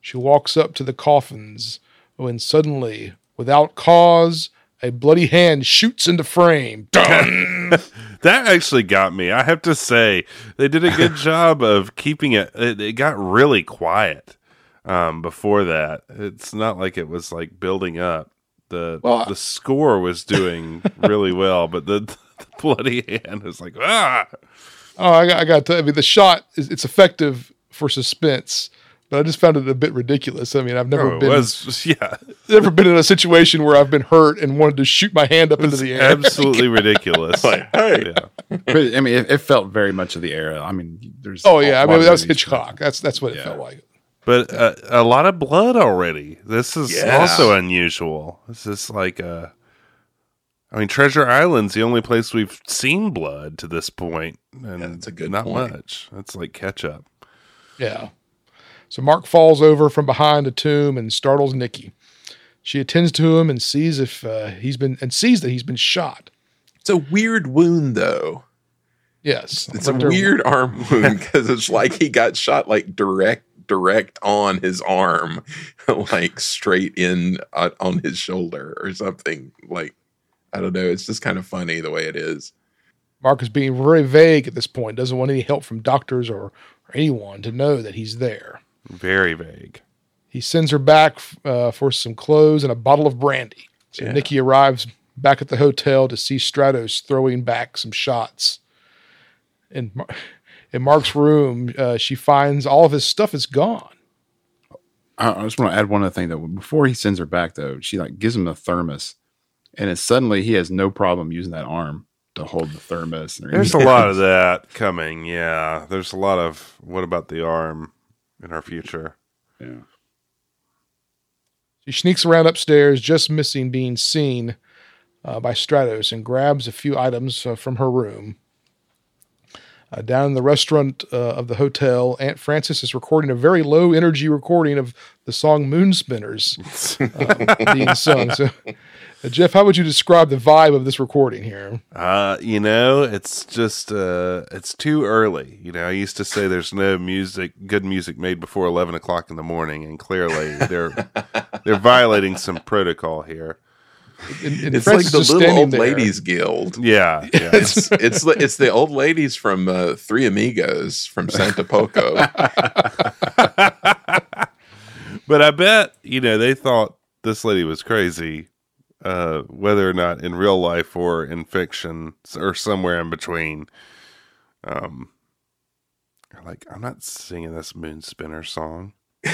She walks up to the coffins when suddenly, without cause, a bloody hand shoots into frame. That actually got me. I have to say, they did a good job of keeping it. It, it got really quiet um, before that. It's not like it was like building up. The Well, the score was doing really well, but the, the bloody hand was like ah. oh, I got, I got to. I mean, the shot is it's effective for suspense, but I just found it a bit ridiculous. I mean, I've never Oh, been was yeah, never been in a situation where I've been hurt and wanted to shoot my hand up into the air. absolutely ridiculous. Like, hey. yeah. But, I mean, it, it felt very much of the era. I mean, there's. Oh yeah, I a lot mean that was movies- Hitchcock. That's that's what it felt like. But uh, a lot of blood already. This is Yeah. also unusual. This is like a. I mean, Treasure Island's the only place we've seen blood to this point, and Yeah, that's a good not point. much. It's like ketchup. Yeah. So Mark falls over from behind a tomb and startles Nikki. She attends to him and sees if uh, he's been and sees that he's been shot. It's a weird wound, though. Yes, It's a weird arm wound because it's like he got shot like direct direct on his arm, like straight in uh, on his shoulder or something. Like I don't know. It's just kind of funny the way it is. Mark is being very vague at this point. Doesn't want any help from doctors or, or anyone to know that he's there. Very vague. He sends her back uh, for some clothes and a bottle of brandy. So Yeah. Nikki arrives back at the hotel to see Stratos throwing back some shots. In, in Mark's room, uh, she finds all of his stuff is gone. I, I just want to add one other thing though. Before he sends her back though, she like gives him a thermos, and then suddenly he has no problem using that arm to hold the thermos. There's a lot of that coming. Yeah. There's a lot of what about the arm in our future? Yeah. She sneaks around upstairs, just missing being seen uh, by Stratos, and grabs a few items uh, from her room. Uh, down in the restaurant uh, of the hotel, Aunt Frances is recording a very low energy recording of the song Moon Spinners uh, being sung. So, Jeff, how would you describe the vibe of this recording here? Uh, you know, it's just uh it's too early. You know, I used to say there's no music good music made before eleven o'clock in the morning, and clearly they're they're violating some protocol here. And, and It's Frances like the little old there. ladies guild. Yeah, yeah. It's it's the- it's the old ladies from uh, Three Amigos from Santo Poco. but I bet, you know, they thought this lady was crazy, uh, whether or not in real life or in fiction or somewhere in between. Um, like, I'm not singing this moon spinner song.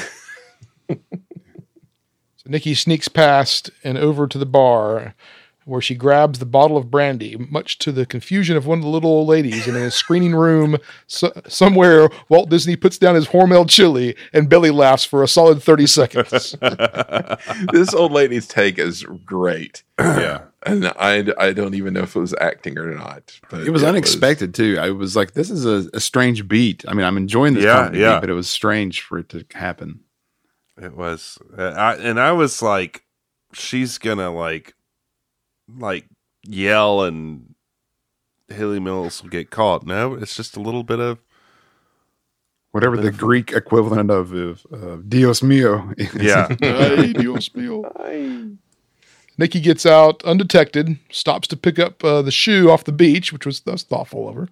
So Nikki sneaks past and over to the bar where she grabs the bottle of brandy, much to the confusion of one of the little old ladies. And in a screening room so, somewhere, Walt Disney puts down his Hormel chili and Billy laughs for a solid 30 seconds. this old lady's take is great, yeah. and I I don't even know if it was acting or not. But It was unexpected too. I was like, "This is a, a strange beat." I mean, I'm enjoying this Yeah, yeah. beat, but it was strange for it to happen. It was, uh, I, and I was like, she's gonna like, like yell, and Hayley Mills will get caught. No, it's just a little bit of Whatever the Greek equivalent of uh, "Dios mío." is. yeah. Ay, Dios mío. Nikki gets out undetected, stops to pick up uh, the shoe off the beach, which was that's thoughtful of her.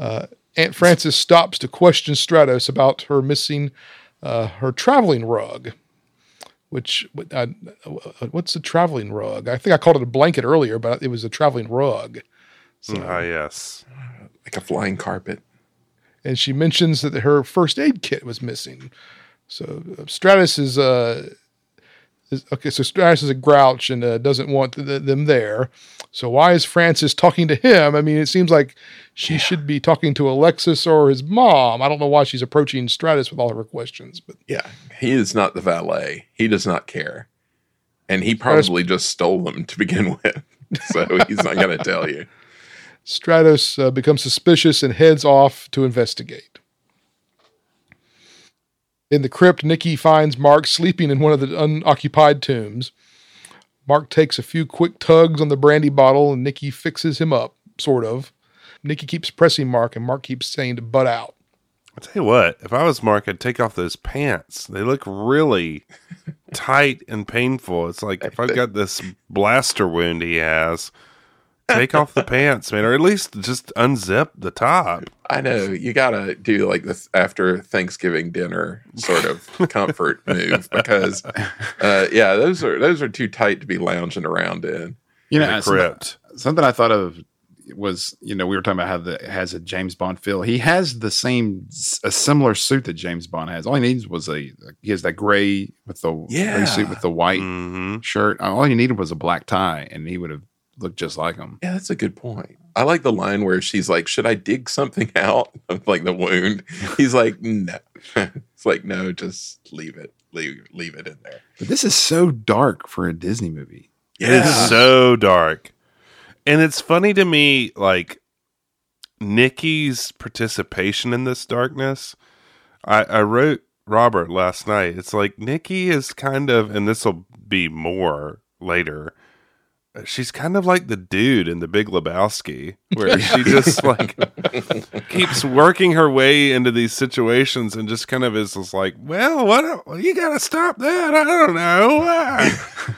Uh, Aunt Frances stops to question Stratos about her missing uh, her traveling rug. Which uh, what's a traveling rug? I think I called it a blanket earlier, but it was a traveling rug. Ah, yes. like a flying carpet. and she mentions that her first aid kit was missing. So uh, Stratos is uh is, okay. So Stratos is a grouch and uh, doesn't want th- them there. So why is Frances talking to him? I mean, it seems like she should be talking to Alexis or his mom. I don't know why she's approaching Stratos with all of her questions, but Yeah, he is not the valet. He does not care, and he probably just stole them to begin with. So he's not going to tell you. Stratos uh, becomes suspicious and heads off to investigate. In the crypt, Nikki finds Mark sleeping in one of the unoccupied tombs. Mark takes a few quick tugs on the brandy bottle and Nikki fixes him up, sort of. Nikki keeps pressing Mark and Mark keeps saying to butt out. I'll tell you what, if I was Mark, I'd take off those pants. They look really tight and painful. It's like if I've got this blaster wound he has, take off the pants, man, or at least just unzip the top. I know you got to do like this after Thanksgiving dinner sort of comfort move because, uh, yeah, those are those are too tight to be lounging around in. You know, something, crypt. something I thought of was, you know, we were talking about how the has a James Bond feel. He has the same, a similar suit that James Bond has. All he needs was a, he has that gray with the Yeah. gray suit with the white hmm shirt. All he needed was a black tie, and he would have looked just like him. Yeah, that's a good point. I like the line where she's like, "Should I dig something out of like the wound?" He's like, "No." it's like, "No, just leave it. Leave leave it in there." But this is so dark for a Disney movie. It is so dark. And it's funny to me, like Nikki's participation in this darkness. I, I wrote Robert last night. It's like Nikki is kind of, and this will be more later, she's kind of like the dude in the Big Lebowski, where she just like keeps working her way into these situations and just kind of is just like, well, what? well, You gotta stop that. I don't know.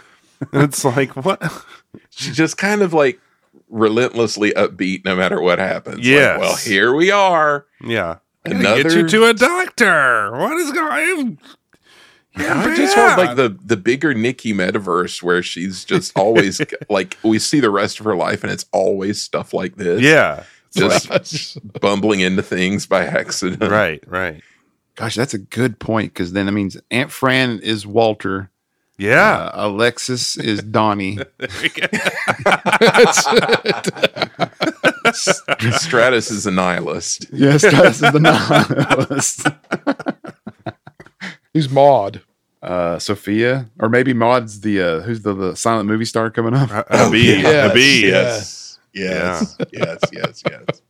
and it's like, what? She just kind of like relentlessly upbeat no matter what happens. Like, well, here we are. Yeah. Another- get you to a doctor. What is going? Yeah, I just want like the the bigger Nikki metaverse where she's just always like we see the rest of her life and it's always stuff like this. yeah. Just bumbling into things by accident. Right. Right. Gosh, that's a good point because then that means Aunt Fran is Walter, Yeah. uh, Alexis is Donnie, Stratos is a nihilist. yes, Stratos is the nihilist. Who's Maud? uh, Sophia, or maybe Maud's the uh, who's the, the silent movie star coming up. A, a bee. yes, A bee. Yes. Yes. Yes. Yes. Yes.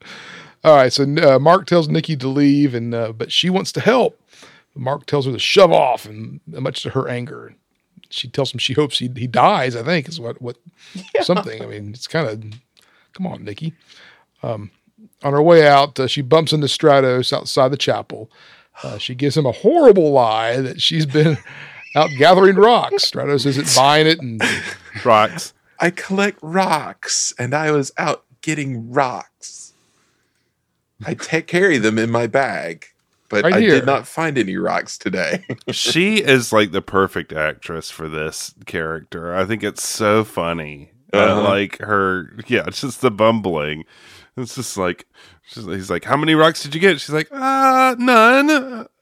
All right, so uh, Mark tells Nikki to leave, and uh, but she wants to help. Mark tells her to shove off, and much to her anger, she tells him she hopes he, he dies. I think is what what something. I mean, it's kind of come on, Nikki. Um, on her way out, uh, she bumps into Stratos outside the chapel. Uh, she gives him a horrible lie that she's been out gathering rocks. Stratos isn't buying it, and Rocks. I collect rocks and I was out getting rocks. I take carry them in my bag, but Right I here. did not find any rocks today. she is like the perfect actress for this character. I think it's so funny. Uh, Uh-huh. like her, yeah, it's just the bumbling. It's just like she's, he's like, "How many rocks did you get?" She's like, "Uh, none."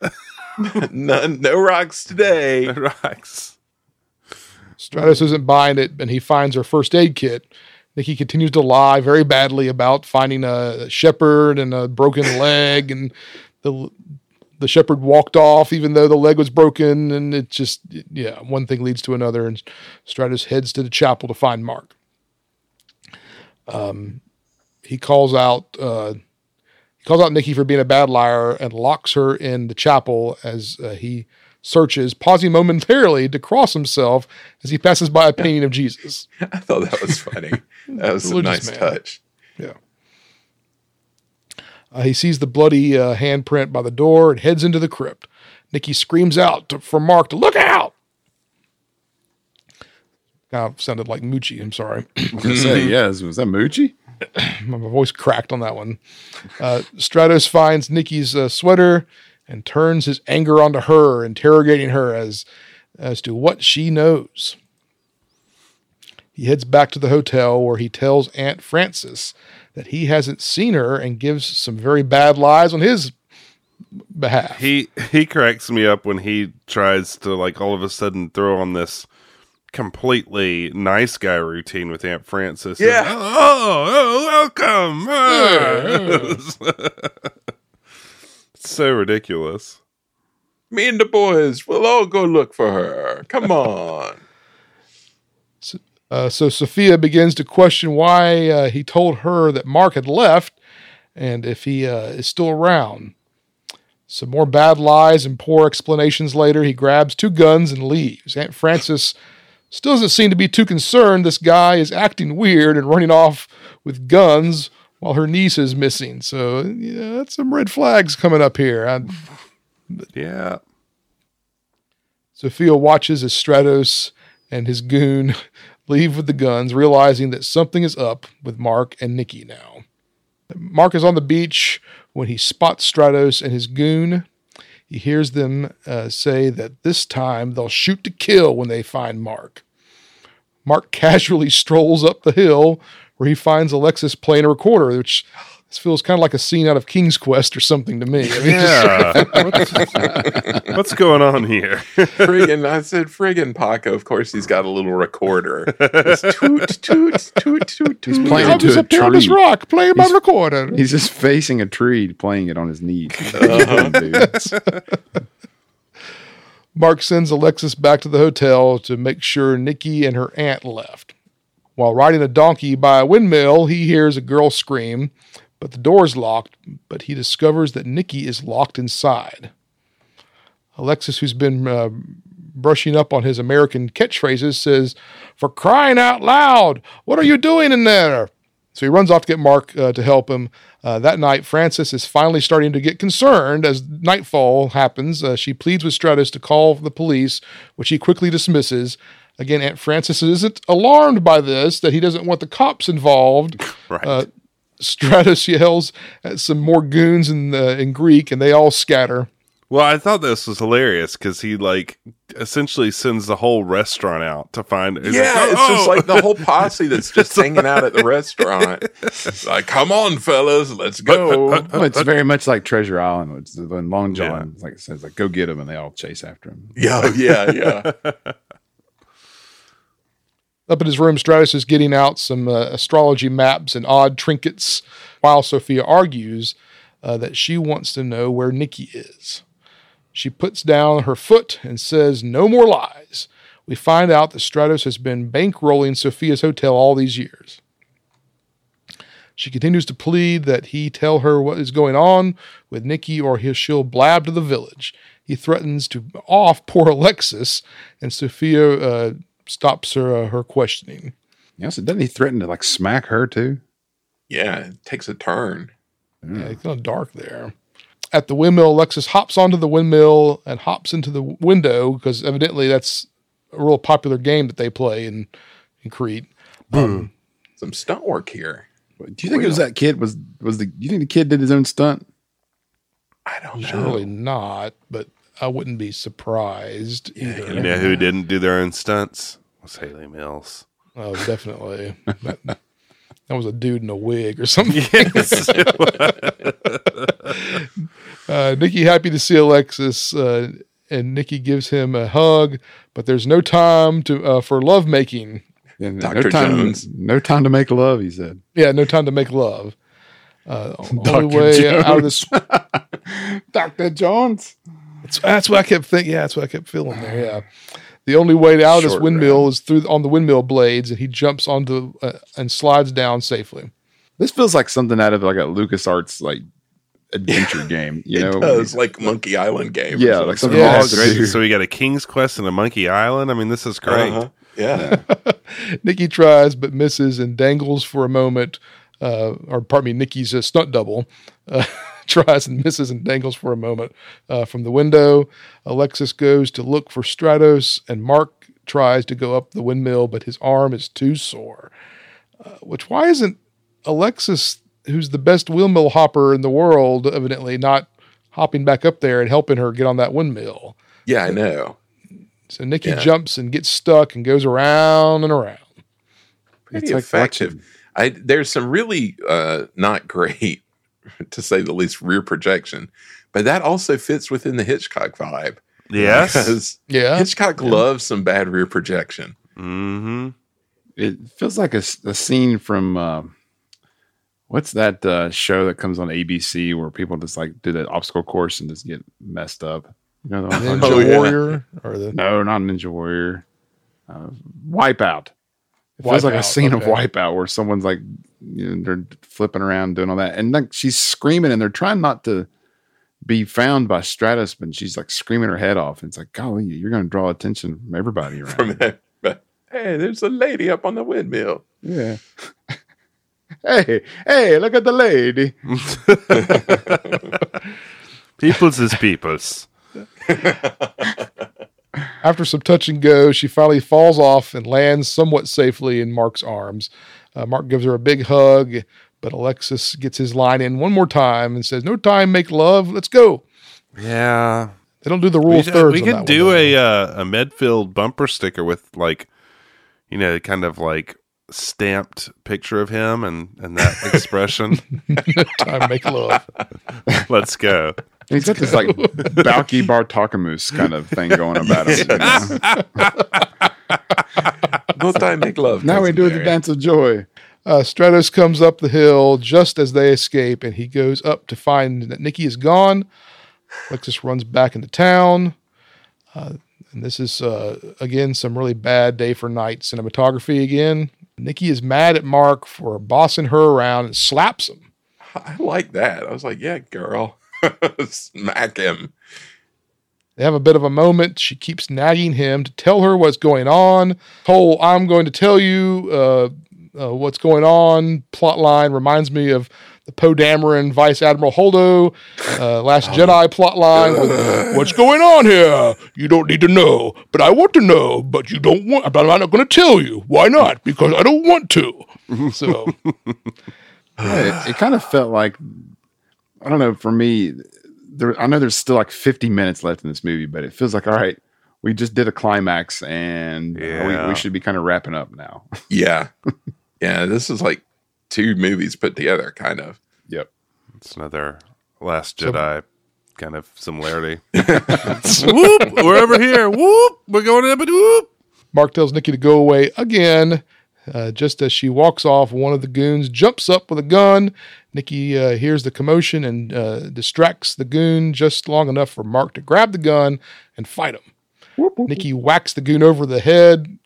None, no rocks today. rocks. Stratos isn't buying it, and he finds her first aid kit. Nikki continues to lie very badly about finding a shepherd and a broken leg, and the the shepherd walked off even though the leg was broken, and it just yeah, one thing leads to another, and Stratos heads to the chapel to find Mark. Um, he calls out uh, he calls out Nikki for being a bad liar and locks her in the chapel as uh, he searches, pausing momentarily to cross himself as he passes by a painting of Jesus. I thought that was funny. That was a nice man. touch. Yeah. Uh, he sees the bloody uh, handprint by the door and heads into the crypt. Nikki screams out to, for Mark to look out. Kind of sounded like Moochie. I'm sorry. I was say, yeah, was that Moochie? My voice cracked on that one. Uh, Stratos finds Nikki's uh, sweater and turns his anger onto her, interrogating her as as to what she knows. He heads back to the hotel where he tells Aunt Frances that he hasn't seen her and gives some very bad lies on his behalf. He he cracks me up when he tries to like all of a sudden throw on this completely nice guy routine with Aunt Frances. and, Yeah. oh, oh, welcome. It's so ridiculous. Me and the boys, we'll all go look for her. Come on. Uh, so Sophia begins to question why uh, he told her that Mark had left and if he uh, is still around. Some more bad lies and poor explanations later, he grabs two guns and leaves. Aunt Frances still doesn't seem to be too concerned. This guy is acting weird and running off with guns while her niece is missing. So, yeah, that's some red flags coming up here. I, Yeah. Sophia watches as Stratos and his goon leave with the guns, realizing that something is up with Mark and Nikki now. Mark is on the beach when he spots Stratos and his goon. He hears them uh, say that this time they'll shoot to kill when they find Mark. Mark casually strolls up the hill where he finds Alexis playing a recorder, which this feels kind of like a scene out of King's Quest or something to me. I mean, just- Yeah. what's, what's going on here? friggin' I said friggin' Paco. Of course he's got a little recorder. Just toot, toot, toot, toot, toot. He's playing I'm just a up here on this rock playing my recorder. He's just facing a tree, playing it on his knees. Uh-huh. Mark sends Alexis back to the hotel to make sure Nikki and her aunt left. While riding a donkey by a windmill, he hears a girl scream, but the door is locked. But he discovers that Nikki is locked inside. Alexis, who's been uh, brushing up on his American catchphrases, says, For crying out loud, what are you doing in there? So he runs off to get Mark uh, to help him. Uh, that night, Frances is finally starting to get concerned as nightfall happens. Uh, she pleads with Stratos to call the police, which he quickly dismisses. Again, Aunt Frances isn't alarmed by this, that he doesn't want the cops involved. Right. Uh, Stratos yells at some more goons in, uh, in Greek, and they all scatter. Well, I thought this was hilarious because he like essentially sends the whole restaurant out to find. he's Yeah, like, it's "Oh, just oh." like the whole posse that's just hanging out at the restaurant. like, come on, fellas, let's go. Well, it's very much like Treasure Island. It's when Long Yeah. John, like says, like go get him, and they all chase after him. yeah, yeah, yeah. Up in his room, Stratos is getting out some uh, astrology maps and odd trinkets while Sophia argues uh, that she wants to know where Nikki is. She puts down her foot and says, No more lies. We find out that Stratos has been bankrolling Sophia's hotel all these years. She continues to plead that he tell her what is going on with Nikki or he'll, she'll blab to the village. He threatens to off poor Alexis, and Sophia uh, stops her uh, her questioning. Yeah, so doesn't he threaten to like smack her too? Yeah, it takes a turn. Yeah, it's kind of dark there. At the windmill, Alexis hops onto the windmill and hops into the window because evidently that's a real popular game that they play in in Crete. Um, Some stunt work here. Do you think it was that kid? Was was the? You think the kid did his own stunt? I don't know. surely not, but I wouldn't be surprised either. You know who didn't do their own stunts? Was Hayley Mills. Oh, definitely. that, that was a dude in a wig or something. Yes. Uh, Nikki happy to see Alexis, uh, and Nikki gives him a hug, but there's no time to uh, for lovemaking. And Dr. No time, Jones. no time to make love. He said. Yeah, no time to make love. Uh, only Dr. way out of this. Doctor Jones. That's, that's what I kept thinking. Yeah, that's what I kept feeling there. Yeah, the only way out of this Short windmill is through on the windmill blades, and he jumps onto uh, and slides down safely. This feels like something out of like a LucasArts like adventure game. You know, it does, like Monkey Island game. Yeah, like something Yeah. logs to Great. do. So we got a King's Quest and a Monkey Island. I mean, this is great. Uh-huh. Yeah. Nikki tries but misses and dangles for a moment. Uh, or pardon me, Nikki's a stunt double. Uh, tries and misses and dangles for a moment uh, from the window. Alexis goes to look for Stratos, and Mark tries to go up the windmill, but his arm is too sore. Uh, which why isn't Alexis, who's the best windmill hopper in the world, evidently not hopping back up there and helping her get on that windmill? yeah, I know. So Nikki Yeah. jumps and gets stuck and goes around and around. Pretty It's effective. watching- I there's some really uh not great, to say the least, rear projection, but that also fits within the Hitchcock vibe. Yes. Because Yeah. Hitchcock loves some bad rear projection. mm-hmm. It feels like a scene from uh, what's that uh, show that comes on ABC where people just like do the obstacle course and just get messed up. You know, the Ninja talking Oh, yeah. Warrior or the No, not Ninja Warrior. Uh, Wipeout. It feels like a scene okay. of Wipeout where someone's like, you know, they're flipping around doing all that, and like she's screaming, and they're trying not to be found by Stratos, but she's like screaming her head off. And it's like, golly, you're going to draw attention from everybody around. From that, but, hey, there's a lady up on the windmill. yeah. hey, hey, look at the lady. People's is people's. After some touch and go, she finally falls off and lands somewhat safely in Mark's arms. Uh, Mark gives her a big hug, but Alexis gets his line in one more time and says, "No time, make love. Let's go." Yeah. They don't do the rule We, of thirds. we on could do one, a uh, a Medfield bumper sticker with like, you know, kind of like stamped picture of him and and that expression. time, make love. Let's go. And he's got this like Balki Bartokomous kind of thing going about him. you know? No time, make love. now we do the dance of joy. Uh, Stratos comes up the hill just as they escape, and he goes up to find that Nikki is gone. Alexis runs back into town. Uh, and this is, uh, again, some really bad day for night cinematography again. Nikki is mad at Mark for bossing her around and slaps him. I like that. I was like, yeah, girl, smack him. They have a bit of a moment. She keeps nagging him to tell her what's going on. Whole I'm going to tell you uh, uh, what's going on plot line reminds me of the Poe Dameron Vice Admiral Holdo uh, Last Jedi plot line. With, what's going on here? You don't need to know, but I want to know. But you don't want. But I'm not going to tell you. Why not? Because I don't want to. So Yeah, it, it kind of felt like I don't know. For me, there I know there's still like 50 minutes left in this movie, but it feels like all right. We just did a climax, and we, Yeah. we should be kind of wrapping up now. Yeah. yeah. This is like two movies put together, kind of. yep. It's another Last Jedi kind of similarity. whoop! We're over here. Whoop! We're going up and whoop! Mark tells Nikki to go away again. Uh, just as she walks off, one of the goons jumps up with a gun. Nikki uh, hears the commotion and uh, distracts the goon just long enough for Mark to grab the gun and fight him. Nikki whacks the goon over the head,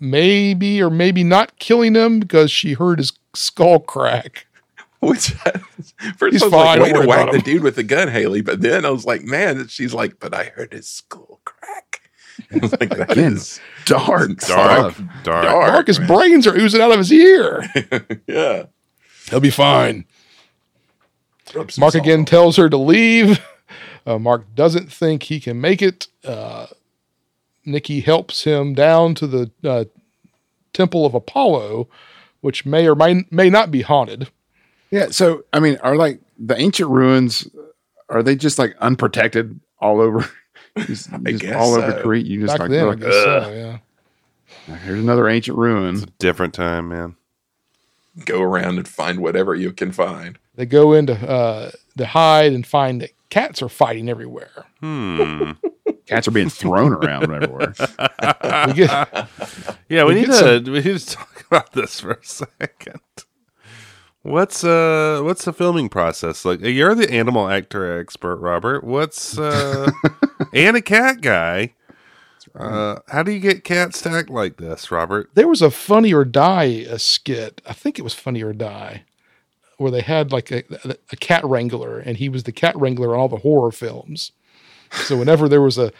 maybe or maybe not killing him because she heard his skull crack. Which first He's I was fine, like, way to whack the dude with the gun, Hayley. But then I was like, man, she's like, but I heard his skull crack. I was like, that Again, is Dark, Dark, stuff. dark. dark. Mark's man. brains are oozing out of his ear. yeah. He'll be fine. Rub Mark salt again tells her to leave. Uh, Mark doesn't think he can make it. Uh, Nikki helps him down to the uh, Temple of Apollo, which may or may, may not be haunted. Yeah. So, I mean, are like the ancient ruins, are they just like unprotected all over? Just, just guess all over so. Crete. You just Back like, then, I like guess so, yeah. here's another ancient ruin. Different time, man. Go around and find whatever you can find. They go into uh, the hide and find that cats are fighting everywhere. Hmm. Cats are being thrown around everywhere. We get, Yeah, we, We need get to we need to talk about this for a second. What's uh what's the filming process like? You're the animal actor expert, Robert. What's uh and a cat guy? Uh, how do you get cats to act like this, Robert? there was a Funny or Die uh skit. I think it was Funny or Die, where they had like a, a cat wrangler, and he was the cat wrangler on all the horror films. So whenever there was a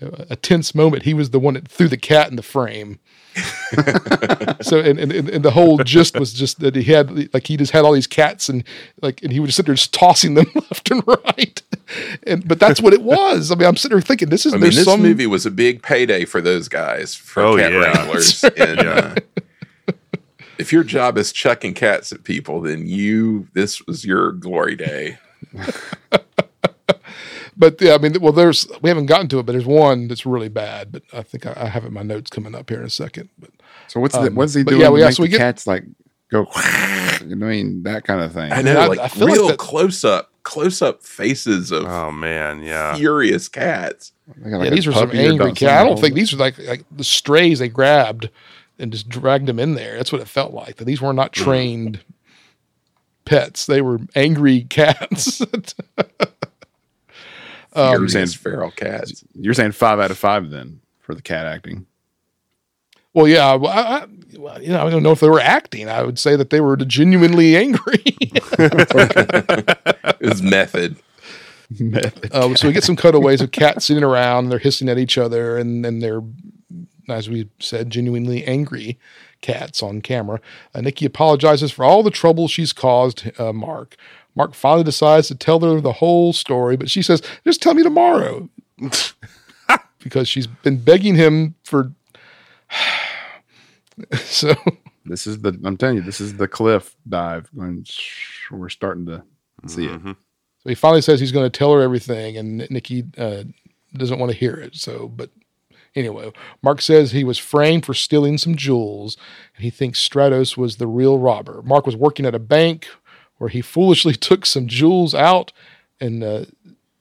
a tense moment, he was the one that threw the cat in the frame. so and, and and the whole gist was just that he had like he just had all these cats and like and he would just sit there just tossing them left and right. And but that's what it was. I mean, I'm sitting there thinking this is I mean, this some movie was a big payday for those guys, for Oh, cat yeah. wranglers. And uh, if your job is chucking cats at people, then you this was your glory day. But yeah, I mean, well, there's we haven't gotten to it, but there's one that's really bad. But I think I, I have it in my notes coming up here in a second. But So what's the, Um, what's he doing yeah, to we- yeah, so we the get- cats like go? I mean that kind of thing. I know, I- like I feel like that- close up, close up faces of Oh man, yeah. furious cats. They got, like, yeah, these are some angry cats. I don't think these are like like the strays they grabbed and just dragged them in there. That's what it felt like. That these were not trained pets; they were angry cats. Um, furious saying- feral cats. You're saying five out of five then for the cat acting. well, yeah, well, I, I, well, you know, I don't know if they were acting. I would say that they were genuinely angry. It was method. Uh, so we get some cutaways of cats sitting around, they're hissing at each other, and and they're, as we said, genuinely angry cats on camera. Uh, Nikki apologizes for all the trouble she's caused uh, Mark. Mark finally decides to tell her the whole story, but she says, "Just tell me tomorrow," because she's been begging him for. so This is the I'm telling you, this is the cliff dive. Going, we're starting to see it. Mhm. So he finally says he's going to tell her everything, and Nikki uh, doesn't want to hear it. So, but anyway, Mark says he was framed for stealing some jewels, and he thinks Stratos was the real robber. Mark was working at a bank where he foolishly took some jewels out and uh,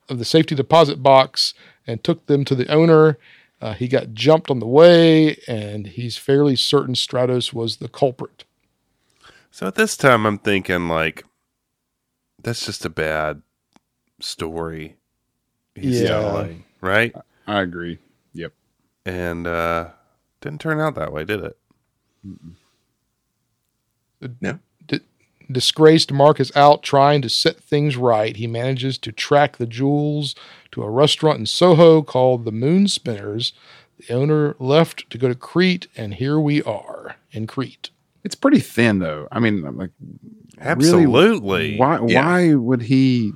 of the safety deposit box and took them to the owner. Uh, he got jumped on the way, and he's fairly certain Stratos was the culprit. So at this time, I'm thinking like, that's just a bad story. He's Yeah. telling, right? I agree. Yep. And uh didn't turn out that way, did it? No. Did disgraced Mark is out trying to set things right, he manages to track the jewels to a restaurant in Soho called the Moon Spinners. The owner left to go to Crete, and here we are in Crete. It's pretty thin though. I mean, I'm like really, Absolutely. why Yeah. why would he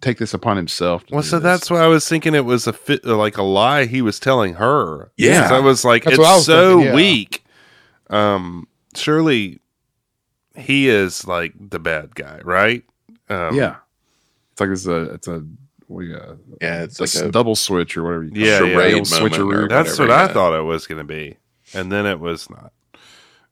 take this upon himself? to Well, so this? that's why I was thinking it was a fit, like a lie he was telling her. Yeah, I was like, That's it's was so thinking, yeah. weak. Um, surely he is like the bad guy, right? Um, yeah. It's like it's a it's a we uh, Yeah, it's it's like a a double switch or whatever. You call Yeah, yeah. charade switcheroo. That's whatever, what I thought it was going to be, and then it was not.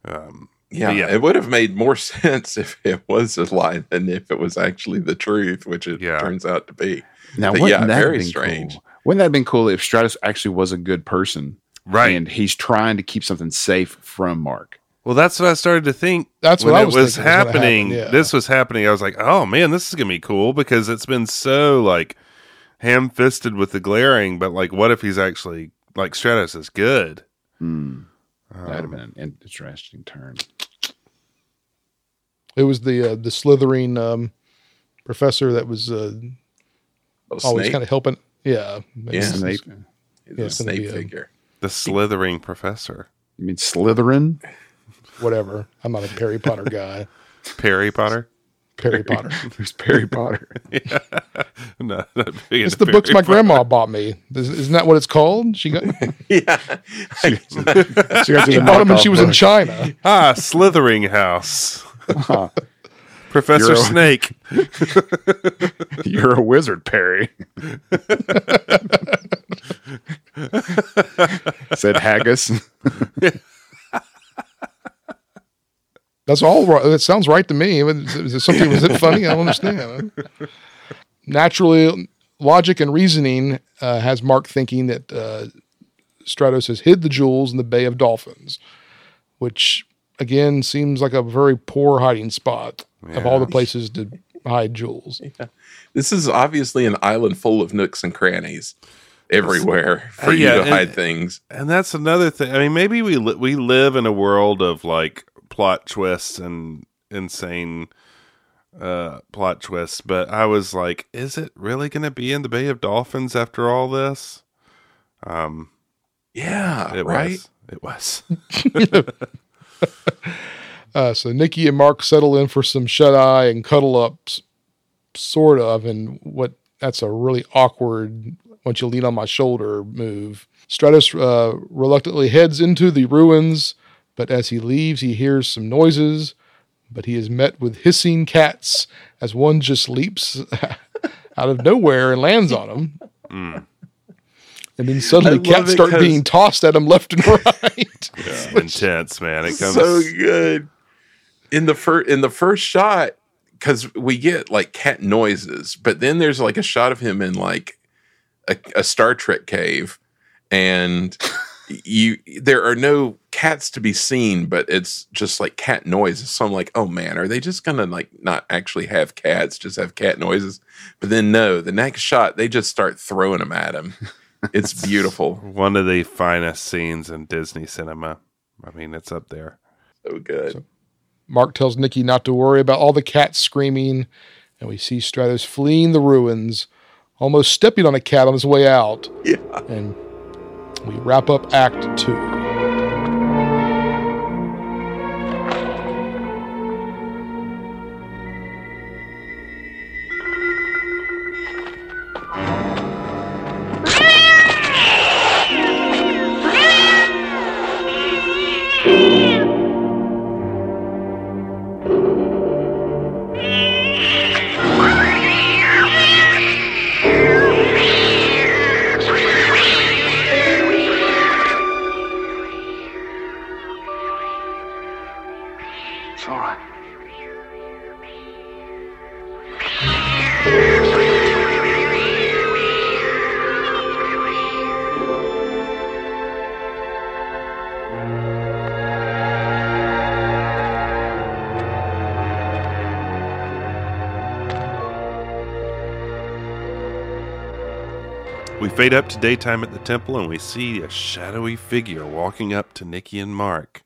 Um, Yeah, Yeah. it would have made more sense if it was a lie than if it was actually the truth, which it Yeah. turns out to be. Now, But wouldn't yeah, that have very been strange. Cool? Wouldn't that have been cool if Stratos actually was a good person, right. And he's trying to keep something safe from Mark. Well, that's what I started to think. That's when what I it was was thinking was happen, happening. yeah. This was happening. I was like, oh man, this is going to be cool because it's been so like ham fisted with the glaring. But like, what if he's actually like Stratos is good? Hmm. That'd have Um, been an interesting turn. It was the uh, the slithering um, professor that was uh, Oh, always kind of helping. Yeah, Yeah. Snape. He's yeah, a Snape be a- figure. the slithering professor, You mean Slytherin? Whatever. I'm not a Harry Potter guy. Perry Potter. Harry Potter. Who's Harry Potter? no, not big It's into the books my Potter. grandma bought me. Is- Isn't that what it's called? She got, yeah, She got she bought them when she knockoff was in. China. Ah, Slithering House. Huh. Professor You're a- Snake. You're a wizard, Perry. Said Haggis. That's all right. That sounds right to me. Was, is it something? Was it funny? I don't understand. Naturally, logic and reasoning uh, has Mark thinking that uh, Stratos has hid the jewels in the Bay of Dolphins, which again seems like a very poor hiding spot of all the places to hide jewels. this is obviously an island full of nooks and crannies everywhere for Uh, you to and- hide things. And that's another thing. I mean, maybe we li- we live in a world of like plot twists and insane uh plot twists, but I was like, is it really going to be in the Bay of Dolphins after all this? Um, Yeah, it right. was. It was. Uh, so Nikki and Mark settle in for some shut eye and cuddle ups, sort of, and what that's a really awkward once you lean on my shoulder move. Stratos uh, reluctantly heads into the ruins, but as he leaves, he hears some noises. But he is met with hissing cats as one just leaps out of nowhere and lands on him. Mm. And then suddenly cats start being tossed at him left and right. intense, man. It comes so good in the first in the first shot because we get like cat noises, but then there's like a shot of him in like a, a Star Trek cave, and you there are no cats to be seen, but it's just like cat noises. So I'm like, oh man, are they just gonna like not actually have cats, just have cat noises? But then no, the next shot they just start throwing them at him. It's beautiful, one of the finest scenes in Disney cinema. I mean, it's up there. so good. Mark tells Nikki not to worry about all the cats screaming, and we see Stratos fleeing the ruins, almost stepping on a cat on his way out. Yeah. And we wrap up Act Two. Fade up to daytime at the temple and we see a shadowy figure walking up to Nikki and Mark.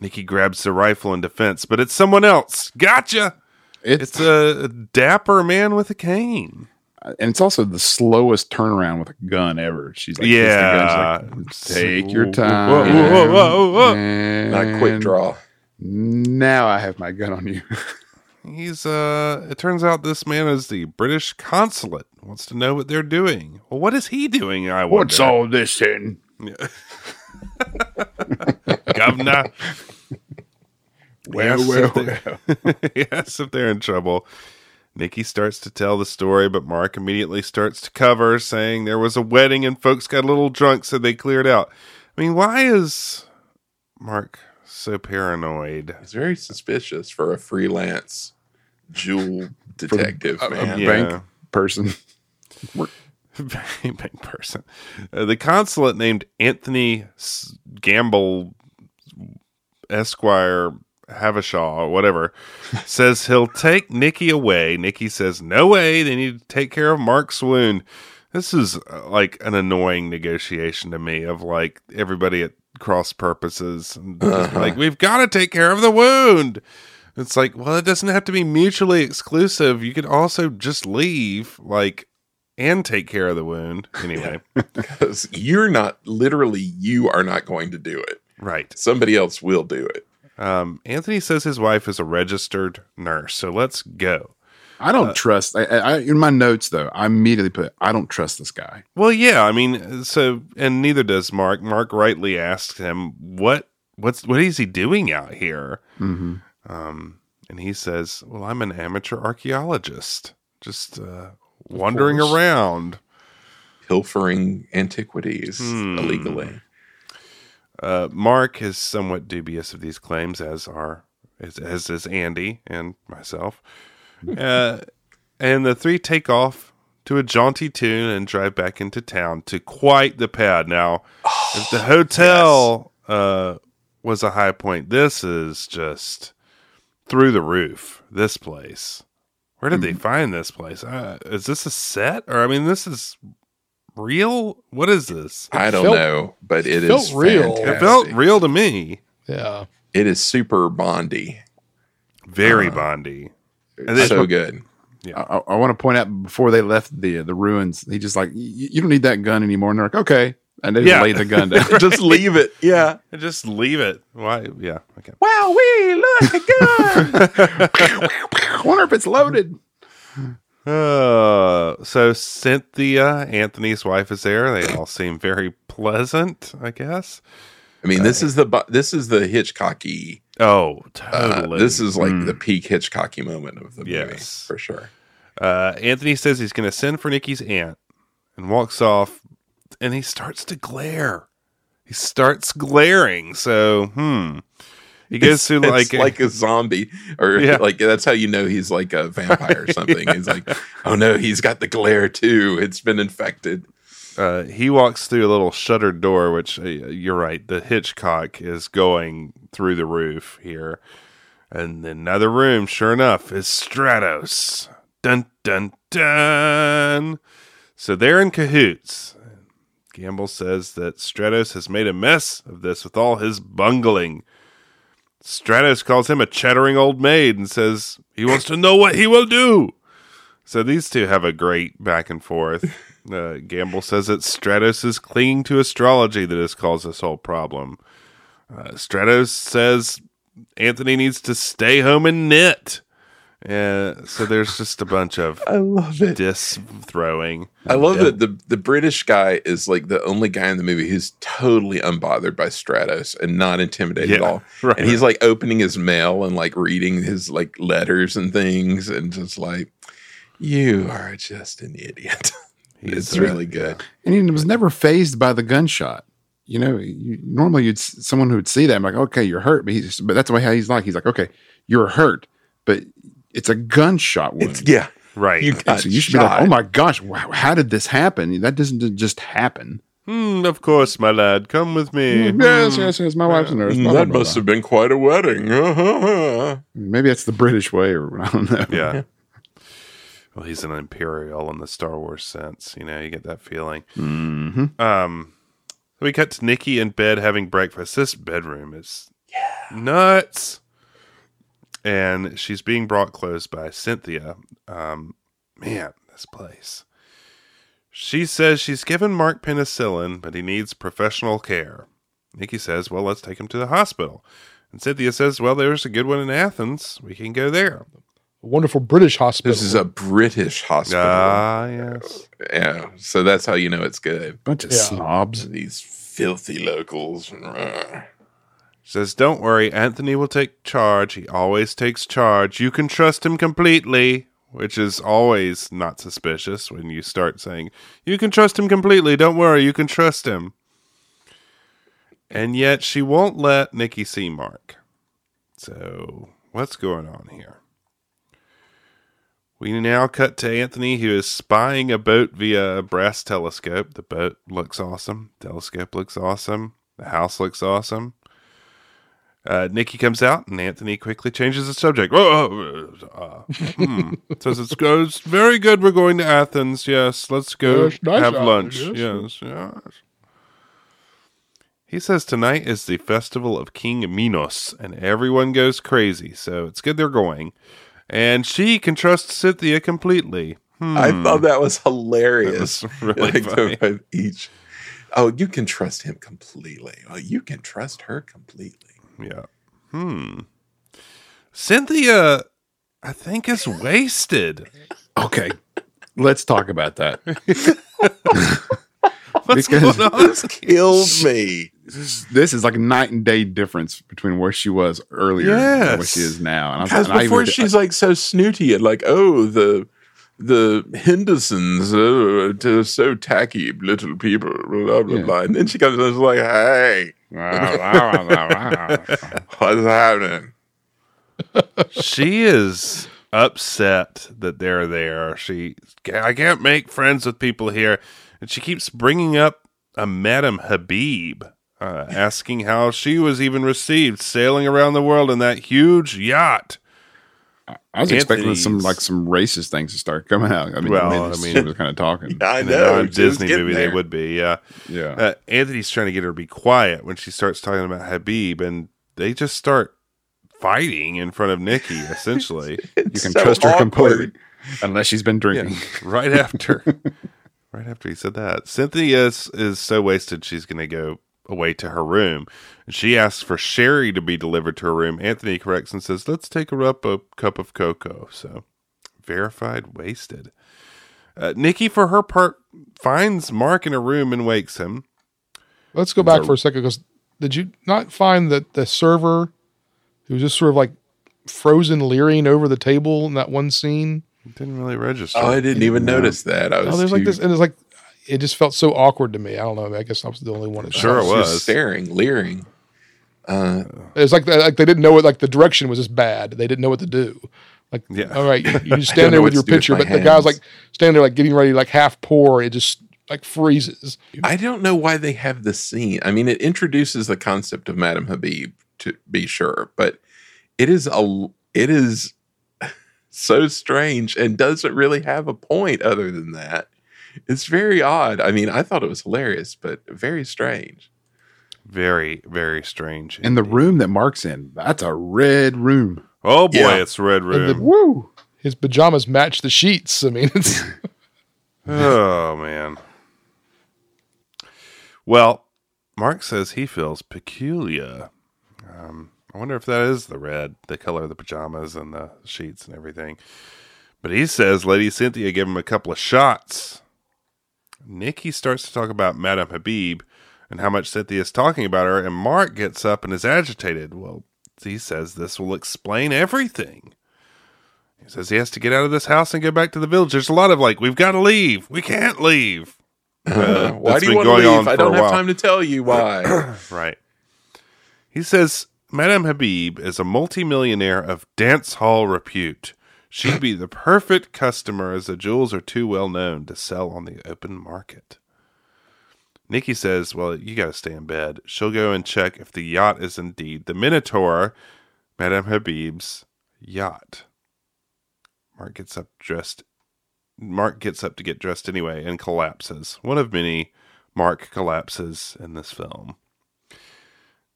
Nikki grabs the rifle in defense, but it's someone else. Gotcha! It's, It's a dapper man with a cane. and it's also the slowest turnaround with a gun ever. She's like, Yeah. hits the like, take your time. whoa, whoa, whoa, whoa. Not quick draw. Now I have my gun on you. He's uh it turns out this man is the British consulate. Wants to know what they're doing. Well, what is he doing? I wonder. What's all this in? governor? Well, Yes, well, if they- yes, if they're in trouble. Nikki starts to tell the story, but Mark immediately starts to cover, saying there was a wedding and folks got a little drunk, so they cleared out. I mean, why is Mark so paranoid? He's very suspicious for a freelance jewel detective, a- a. Yeah. bank person. Big person. Uh, the consulate named Anthony Gamble Esquire Havashaw or whatever says he'll take Nikki away. Nikki says, No way. They need to take care of Mark's wound. This is uh, like an annoying negotiation to me of like everybody at cross purposes. just Like, we've got to take care of the wound. It's like, well, it doesn't have to be mutually exclusive. You could also just leave, like, and take care of the wound. Anyway, Because you're not, literally, you are not going to do it. right. Somebody else will do it. Um, Anthony says his wife is a registered nurse, so let's go. I don't trust. I, I, in my notes, though, I immediately put, I don't trust this guy. Well, yeah, I mean, so and neither does Mark. Mark rightly asks him what what's what is he doing out here? Mm-hmm. Um, and he says, "Well, I'm an amateur archaeologist, just uh, wandering around." Pilfering antiquities Hmm. illegally. Uh, Mark is somewhat dubious of these claims, as are as, as is Andy and myself. Uh, and the three take off to a jaunty tune and drive back into town to quite the pad. Now, if the hotel uh, was a high point, this is just through the roof. This place. Where did they find this place? Uh, is this a set, or I mean, this is real? What is this? I don't felt- know, but it felt is real. fantastic. It felt real to me. Yeah. It is super bondy. Very Uh, Bondy. And It's then- so good. I, I want to point out before they left the the ruins, he just like, you don't need that gun anymore. And they're like, okay. And they just Yeah. laid the gun down. Just leave it. Yeah. Just leave it. Why? Yeah. Okay. Wow, we look good. I wonder if it's loaded. Uh, so Cynthia, Anthony's wife, is there. They all seem very pleasant, I guess. I mean, this is the this is the Hitchcocky. Oh, Uh, totally. this is like Mm. the peak Hitchcocky moment of the movie for sure. uh, Anthony says he's going to send for Nikki's aunt and walks off, and he starts to glare. He starts glaring. So, hmm. He goes through It's like, like a zombie, or Yeah. like that's how you know he's like a vampire or something. He's like, oh no, he's got the glare too. It's been infected. uh, he walks through a little shuttered door, which uh, you're right. The Hitchcock is going through the roof here, and then another room. Sure enough, is Stratos. Dun dun dun. So they're in cahoots. Gamble says that Stratos has made a mess of this with all his bungling. Stratos calls him a chattering old maid and says he wants to know what he will do. So these two have a great back and forth. Uh, Gamble says that Stratos is clinging to astrology that has caused this whole problem. Uh, Stratos says Anthony needs to stay home and knit. Uh, so there's just a bunch of I love it. dis throwing. I love that the the British guy is like the only guy in the movie who's totally unbothered by Stratos and not intimidated at all. right. And he's like opening his mail and like reading his like letters and things and just like, you are just an idiot. He's, it's really good. And he was never fazed by the gunshot. You know, you, normally you'd someone who would see that, I'm like, okay, you're hurt, but he's but that's the way how he's like. He's like, okay, you're hurt, but it's a gunshot wound. It's yeah. Right. You got so you should be like, oh my gosh, wow, how did this happen? That doesn't just happen. Hmm, of course, my lad. Come with me. Yes, yes, yes. My wife's a nurse. blah, blah, that blah, must blah. have been quite a wedding. Uh-huh. Maybe that's the British way, or I don't know. Yeah. Well, he's an imperial in the Star Wars sense. You know, you get that feeling. Mm-hmm. Um, we cut to Nikki in bed having breakfast. This bedroom is nuts. And she's being brought close by Cynthia. Um, man, this place. She says she's given Mark penicillin, but he needs professional care. Nikki says, Well, let's take him to the hospital. And Cynthia says, Well, there's a good one in Athens. We can go there. A wonderful British hospital. This is a British hospital. Ah, yes. yeah, so that's how you know it's good. Bunch of Yeah. snobs. These filthy locals. Says, Don't worry, Anthony will take charge. He always takes charge. You can trust him completely, which is always not suspicious when you start saying, You can trust him completely. Don't worry, you can trust him. And yet she won't let Nikki see Mark. So, what's going on here? We now cut to Anthony, who is spying a boat via a brass telescope. The boat looks awesome. Telescope looks awesome. The house looks awesome. Uh, Nikki comes out, and Anthony quickly changes the subject. Oh, uh, hmm. says it's goes very good. We're going to Athens. Yes, let's go Yes, nice have Athens, lunch. yes. Yes, yes. He says tonight is the festival of King Minos, and everyone goes crazy. So it's good they're going, and she can trust Cynthia completely. Hmm. I thought that was hilarious. That was really Like, funny. each. Oh, you can trust him completely. Oh, you can trust her completely. Yeah. Hmm. Cynthia, I think, is wasted. Okay. Let's talk about that. What's Because- going on? Killed me. This is like a night and day difference between where she was earlier and what she is now. And, I'm, Because I before even- she's like so snooty and like, oh, the the Hendersons, oh, they're so tacky little people, blah blah Yeah. blah. And then she comes and is like, hey, what's happening? she is upset that they're there. She, I can't make friends with people here, and she keeps bringing up a Madame Habib, uh, asking how she was even received sailing around the world in that huge yacht. I was expecting some like some racist things to start coming out. I mean, Well, I I mean, mean- she was kind of talking. I In a know. non-Disney just movie, getting they would be. Yeah. Yeah. Uh, Anthony's trying to get her to be quiet when she starts talking about Habib, and they just start fighting in front of Nikki, essentially, you can so trust her completely, unless she's been drinking. right after, right after he said that. Cynthia is, is so wasted, she's going to go away to her room. And she asks for Sherry to be delivered to her room. Anthony corrects and says, "Let's take her up a cup of cocoa." So, verified wasted. Uh, Nikki, for her part, finds Mark in a room and wakes him. Let's go back for a second because did you not find that the server who was just sort of like frozen leering over the table in that one scene? It didn't really register. Oh, I didn't even notice that. I was Oh, there's like this, and it's like it just felt so awkward to me. I don't know. I guess I was the only one. that Sure it was. staring, leering. Uh, It's like like they didn't know what like the direction was just bad. They didn't know what to do. Like, Yeah. all right, you, you stand there with your to do with picture, my but the guy's like standing there like getting ready like half pour. It just like freezes. I don't know why they have this scene. I mean, it introduces the concept of Madame Habib to be sure, but it is a it is so strange and doesn't really have a point other than that. It's very odd. I mean, I thought it was hilarious, but very strange. Very, very strange. And the room that Mark's in, that's a red room. oh boy, Yeah. it's red And the, room. woo, his pajamas match the sheets. I mean, it's oh man. Well, Mark says he feels peculiar. Um, I wonder if that is the red, the color of the pajamas and the sheets and everything. But he says Lady Cynthia gave him a couple of shots. Nikki starts to talk about Madame Habib and how much Cynthia is talking about her, and Mark gets up and is agitated. Well, he says this will explain everything. He says he has to get out of this house and go back to the village. There's a lot of like, we've got to leave. We can't leave. Uh, why do you want to leave? I don't have time to tell you why. Right. He says Madame Habib is a multimillionaire of dance hall repute. She'd be the perfect customer as the jewels are too well known to sell on the open market. Nikki says, Well, you got to stay in bed. She'll go and check if the yacht is indeed the Minotaur, Madame Habib's yacht. Mark gets up dressed. Mark gets up to get dressed anyway and collapses. One of many Mark collapses in this film.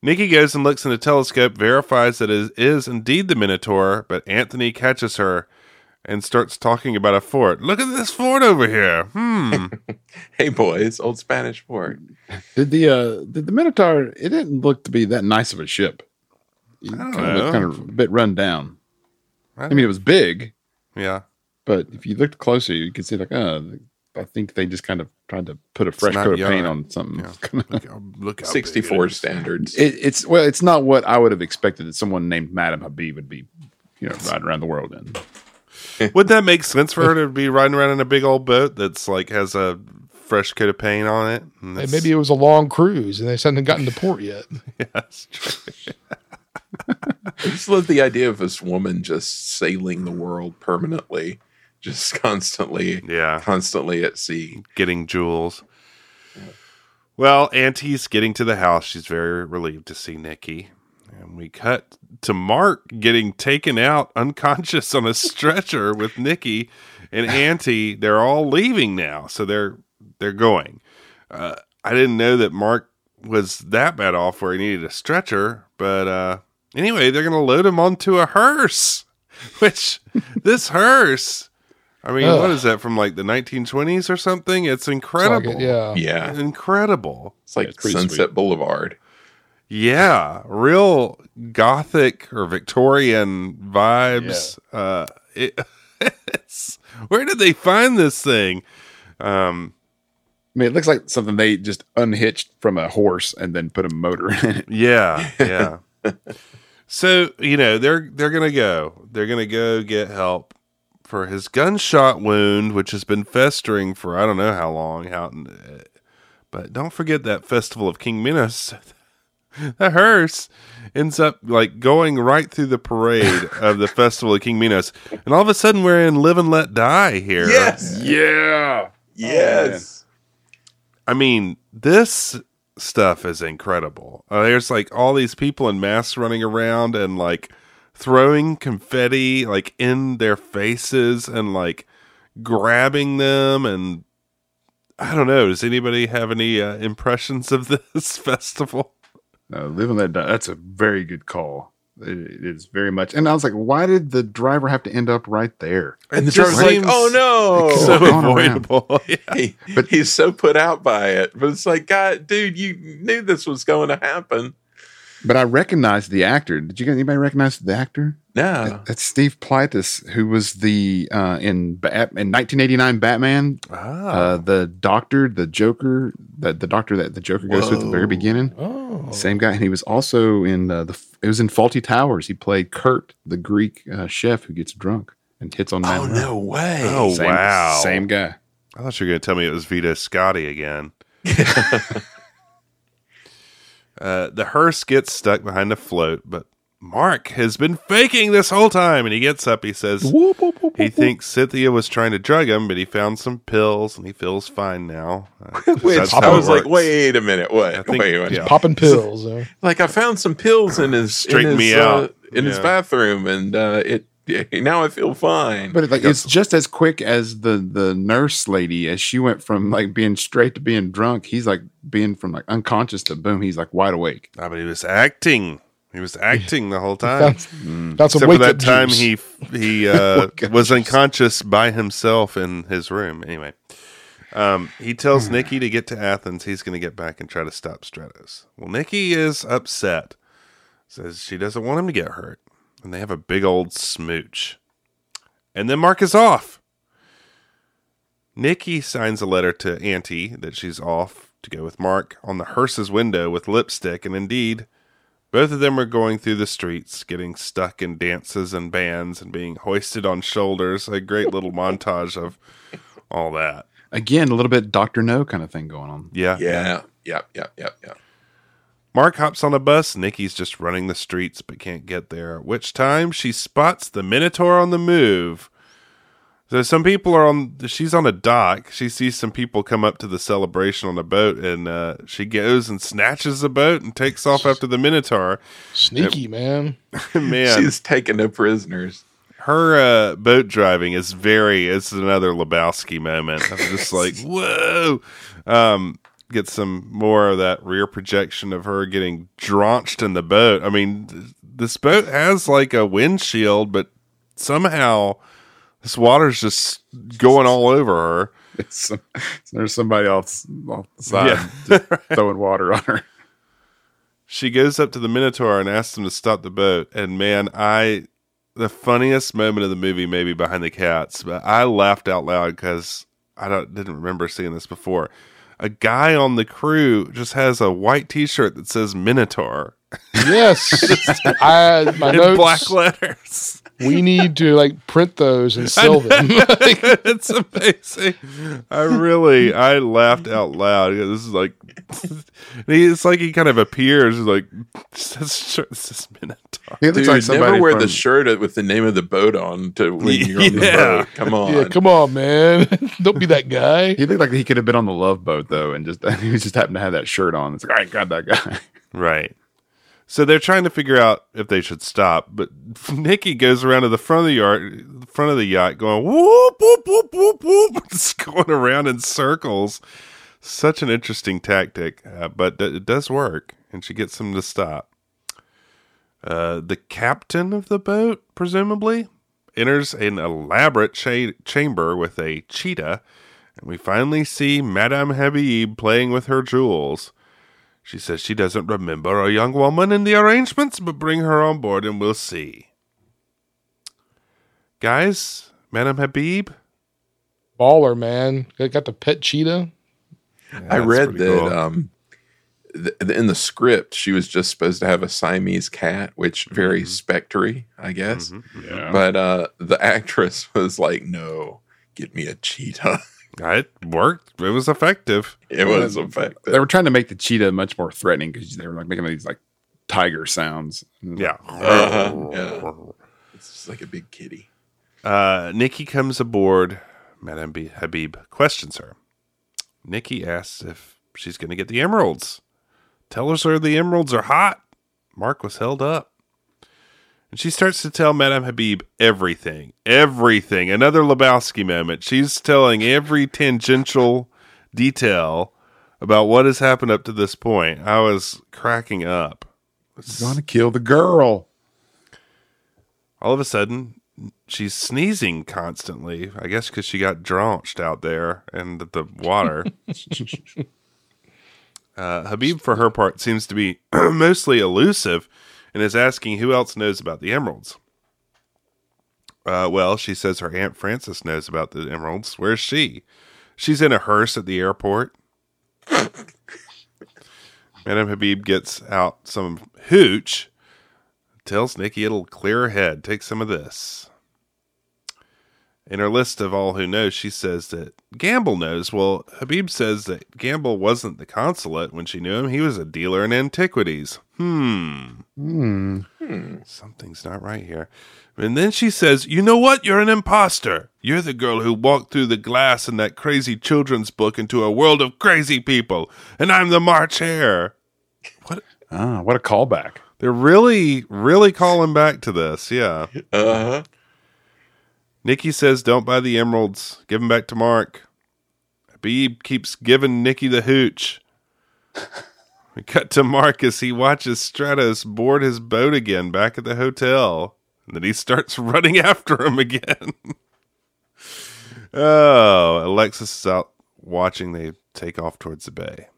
Nikki goes and looks in the telescope, verifies that it is indeed the Minotaur, but Anthony catches her and starts talking about a fort. Look at this fort over here. Hmm. Hey boys, old Spanish fort. Did the uh did the Minotaur? It didn't look to be that nice of a ship. It don't kind of know. looked kind of a bit run down. I I mean, it was big, yeah. but if you looked closer, you could see like, oh, I think they just kind of tried to put a fresh not coat of paint on something. Yeah. Look how, look how big it 64 standards. It, it's well, it's not what I would have expected that someone named Madame Habib would be, you know, riding around the world in. Would that make sense for her to be riding around in a big old boat that's like has a fresh coat of paint on it? And Hey, maybe it was a long cruise and they hadn't gotten to port yet. yeah, that's true. I just love the idea of this woman just sailing the world permanently, just constantly, Yeah. constantly at sea. getting jewels. Well, Auntie's getting to the house. She's very relieved to see Nikki. And we cut to Mark getting taken out unconscious on a stretcher with Nikki and Auntie. They're all leaving now, so they're they're going. Uh, I didn't know that Mark was that bad off where he needed a stretcher, but uh, anyway, they're going to load him onto a hearse. Which this hearse, I mean, Ugh. what is that from like the 1920s or something? It's It's like incredible. it, yeah. Yeah, Incredible. it's like it's Sunset sweet. Boulevard. Yeah, real gothic or Victorian vibes. Uh, it, it's, where did they find this thing? Um, I mean, it looks like something they just unhitched from a horse and then put a motor in it. yeah, yeah. so you know they're they're gonna go. They're gonna go get help for his gunshot wound, which has been festering for I don't know how long. How, but don't forget that festival of King Minos. The hearse ends up like going right through the parade of the festival of King Minos, and all of a sudden we're in Live and Let Die here. Yes, Yeah. yes. I mean, this stuff is incredible. Uh, there's like all these people in masks running around and like throwing confetti like in their faces and like grabbing them and I don't know. Does anybody have any uh, impressions of this festival? No, live and let die. That's a very good call. It, it is very much. And I was like, why did the driver have to end up right there? And the It just driver's like, "Oh no!" So avoidable. Yeah. He- But- he's so put out by it. But it's like, God, dude, you knew this was going to happen. But I recognized the actor. Did you guys anybody recognize the actor? No. That's Steve Plytas, who was the uh, in Bat- in 1989 Batman, Ah. uh, the Doctor, the Joker, the the Doctor that the Joker goes to at the very beginning. Oh. Same guy, and he was also in uh, the. It was in Fawlty Towers. He played Kurt, the Greek uh, chef who gets drunk and hits on. That. Oh no way. Oh, Same, wow. same guy. I thought you were going to tell me it was Vito Scotti again. uh, the hearse gets stuck behind a float, but Mark has been faking this whole time. And he gets up. He says he thinks Cynthia was trying to drug him, but he found some pills and he feels fine now. Uh, 'cause Which that's I how it was like, wait a minute, what? I think- wait a minute. yeah. Popping pills. uh, Like I found some pills in his in Straighten his, me uh, out. in his bathroom, and uh, it yeah, now I feel fine. But like it's just as quick as the the nurse lady as she went from like being straight to being drunk. He's like being from like unconscious to boom. He's like wide awake. Ah, but he was acting. He was acting the whole time. Found, found some Except for that time juice. he he uh, was unconscious by himself in his room. Anyway, um, he tells Nikki to get to Athens. He's going to get back and try to stop Stratos. Well, Nikki is upset. Says she doesn't want him to get hurt, and they have a big old smooch. And then Mark is off. Nikki signs a letter to Auntie that she's off to go with Mark on the hearse's window with lipstick, and indeed, both of them are going through the streets, getting stuck in dances and bands and being hoisted on shoulders. A great little montage of all that. Again, a little bit Doctor No kind of thing going on. Yeah. yeah, yep, yep, yep, yep. Mark hops on a bus. Nikki's just running the streets but can't get there. At which time she spots the Minotaur on the move. So some people are on. She's on a dock. She sees some people come up to the celebration on a boat, and uh, she goes and snatches the boat and takes off after the Minotaur. Sneaky, man. Man, She's taking no prisoners. her uh, boat driving is very it's another lebowski moment i'm just like whoa um, get some more of that rear projection of her getting drenched in the boat. I mean, th- this boat has like a windshield, but somehow this water's just going all over her. Some, there's somebody else off the side Yeah. throwing water on her. She goes up to the Minotaur and asks him to stop the boat. And man, I the funniest moment of the movie maybe behind the cats, but I laughed out loud because I don't didn't remember seeing this before. A guy on the crew just has a white T-shirt that says Minotaur Yes, I my in notes. black letters. we need to like print those and sell them. it's amazing. I really, I laughed out loud. This is like, it's like he kind of appears he's like, this shirt says Minotaur. He looks Dude, like somebody never wear from, the shirt with the name of the boat on to when you're on the Yeah. boat. Come on. yeah, come on, man. Don't be that guy. He looked like he could have been on the Love Boat though, and just he just happened to have that shirt on. It's like I got that guy. Right. So they're trying to figure out if they should stop, but Nikki goes around to the front of the yard, front of the yacht, going whoop whoop whoop whoop whoop, just going around in circles. Such an interesting tactic, uh, but it it does work, and she gets them to stop. Uh, the captain of the boat, presumably, enters an elaborate cha- chamber with a cheetah, and we finally see Madame Habib playing with her jewels. She says she doesn't remember a young woman in the arrangements, but bring her on board and we'll see. Guys, Madame Habib? Baller, man. Got got the pet cheetah. I read that cool. um, th- in the script she was just supposed to have a Siamese cat, which very Mm-hmm. spectery, I guess. Yeah. But uh, the actress was like, "No, get me a cheetah." It worked. It was effective. it was effective. they were trying to make the cheetah much more threatening because they were like making these like tiger sounds. Yeah. Uh-huh, yeah. It's just like a big kitty. Uh, Nikki comes aboard. Madame B- Habib questions her. Nikki asks if she's going to get the emeralds. Tells her the emeralds are hot. Mark was held up. And she starts to tell Madame Habib everything. Everything. Another Lebowski moment. She's telling every tangential detail about what has happened up to this point. I was cracking up. Gonna kill the girl. all of a sudden she's sneezing constantly i guess because she got drenched out there in the, the water uh, habib for her part seems to be mostly elusive and is asking who else knows about the emeralds uh, well she says her aunt frances knows about the emeralds where's she she's in a hearse at the airport madame habib gets out some hooch tells Nikki it'll clear her head. Take some of this. In her list of all who knows, she says that Gamble knows. Well, Habib says that Gamble wasn't the consulate when she knew him. He was a dealer in antiquities. Hmm. Hmm. Something's not right here. And then she says, You know what? You're an imposter. You're the girl who walked through the glass in that crazy children's book into a world of crazy people. And I'm the March Hare. What? Ah, what a callback. They're really, really calling back to this. Yeah. Uh huh. Nikki says, "Don't buy the emeralds. Give them back to Mark." Habib keeps giving Nikki the hooch. we cut to Mark as he watches Stratos board his boat again back at the hotel, and then he starts running after him again. oh, Alexis is out watching. They take off towards the bay.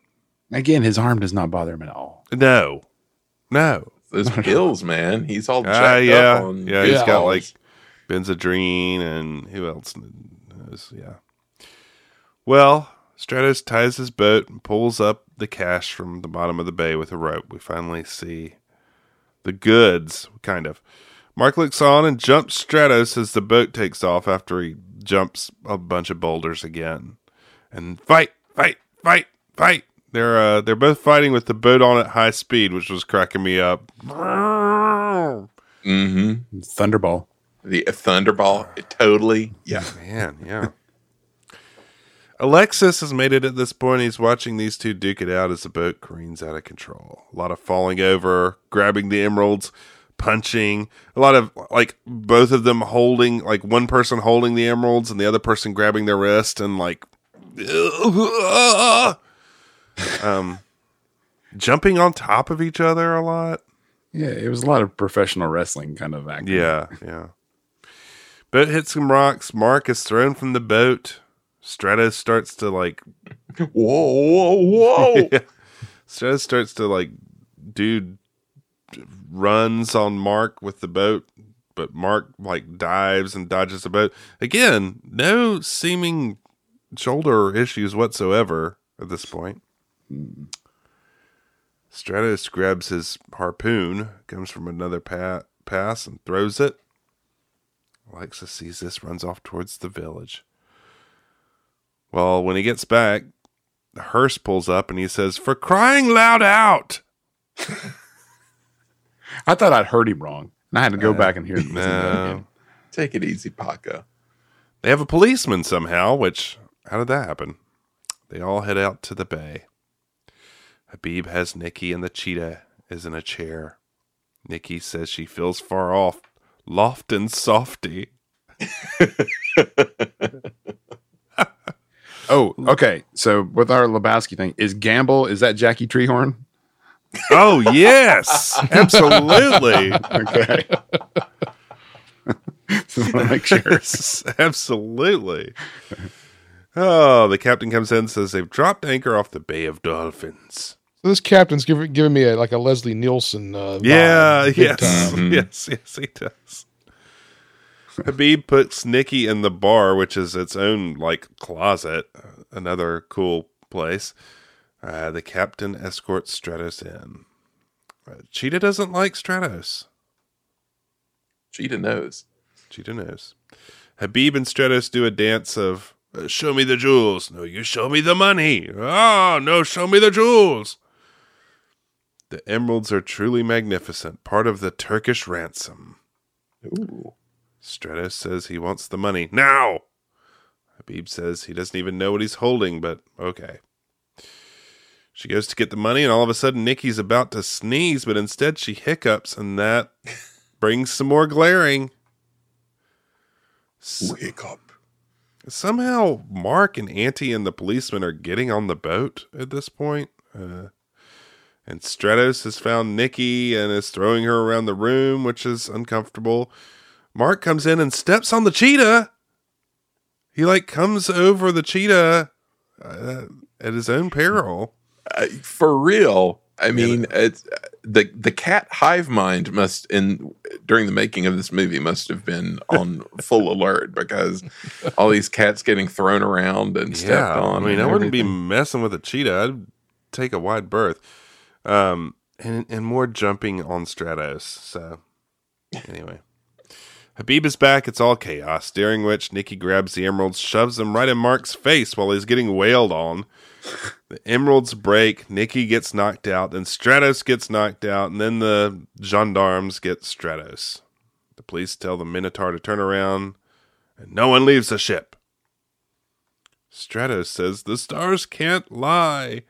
Again, his arm does not bother him at all. No, no. Those pills, man. He's all jacked Ah, yeah, up on. yeah. He's Yeah. got like Benzedrine and who else knows? Yeah. Well, Stratos ties his boat and pulls up the cache from the bottom of the bay with a rope. We finally see the goods, kind of. Mark looks on and jumps Stratos as the boat takes off after he jumps a bunch of boulders again. And fight, fight, fight, fight. They're uh, they're both fighting with the boat on at high speed, which was cracking me up. Mm-hmm. Thunderball. The Thunderball, totally. Yeah. Man, yeah. Alexis has made it at this point. He's watching these two duke it out as the boat careens out of control. A lot of falling over, grabbing the emeralds, punching. A lot of like both of them holding, like one person holding the emeralds and the other person grabbing their wrist and like. Um, jumping on top of each other a lot. Yeah, it was a lot of professional wrestling kind of acting. Yeah, yeah. Boat hits some rocks. Mark is thrown from the boat. Stratos starts to like Whoa, whoa, whoa. Stratos starts to like dude runs on Mark with the boat, but Mark like dives and dodges the boat. Again, no seeming shoulder issues whatsoever at this point. Stratos grabs his harpoon, comes from another pa- pass, and throws it. Alexa sees this, runs off towards the village. Well, when he gets back, the hearse pulls up and he says, For crying loud out! I thought I'd heard him wrong. And I had to go back and hear it. No. Take it easy, Paco. They have a policeman somehow, which, how did that happen? They all head out to the bay. Habib has Nikki and the cheetah is in a chair. Nikki says she feels far off, loft and softy. Oh, okay. So with our Lebowski thing, is Gamble, is that Jackie Treehorn? Oh, yes, absolutely. Okay. Just want to make sure. Absolutely. Oh, the captain comes in and says they've dropped anchor off the Bay of Dolphins. So this captain's giving giving me a, like a Leslie Nielsen. Uh, Yeah, vibe, big yes, time. yes, yes, he does. Habib puts Nikki in the bar, which is its own like closet, uh, another cool place. Uh, the captain escorts Stratos in. Uh, Cheetah doesn't like Stratos. Cheetah knows. Cheetah knows. Habib and Stratos do a dance of uh, "Show me the jewels." No, you show me the money. Oh no, show me the jewels. The emeralds are truly magnificent, part of the Turkish ransom. Ooh. Stratos says he wants the money now. Habib says he doesn't even know what he's holding, but okay. She goes to get the money, and all of a sudden, Nikki's about to sneeze, but instead she hiccups, and that brings some more glaring. S- Wake up. Somehow, Mark and Auntie and the policeman are getting on the boat at this point. Uh, and Stratos has found Nikki and is throwing her around the room, which is uncomfortable. Mark comes in and steps on the cheetah. He like comes over the cheetah uh, at his own peril. Uh, for real. I mean, it's the the cat hive mind must in during the making of this movie must have been on full alert because all these cats getting thrown around and stepped on. I mean, I wouldn't be messing with a cheetah. I'd take a wide berth. Um, and and more jumping on Stratos. So anyway, Habib is back. It's all chaos. During which Nikki grabs the emeralds, shoves them right in Mark's face while he's getting wailed on. The emeralds break. Nikki gets knocked out. Then Stratos gets knocked out, and then the gendarmes get Stratos. The police tell the Minotaur to turn around, and no one leaves the ship. Stratos says the stars can't lie.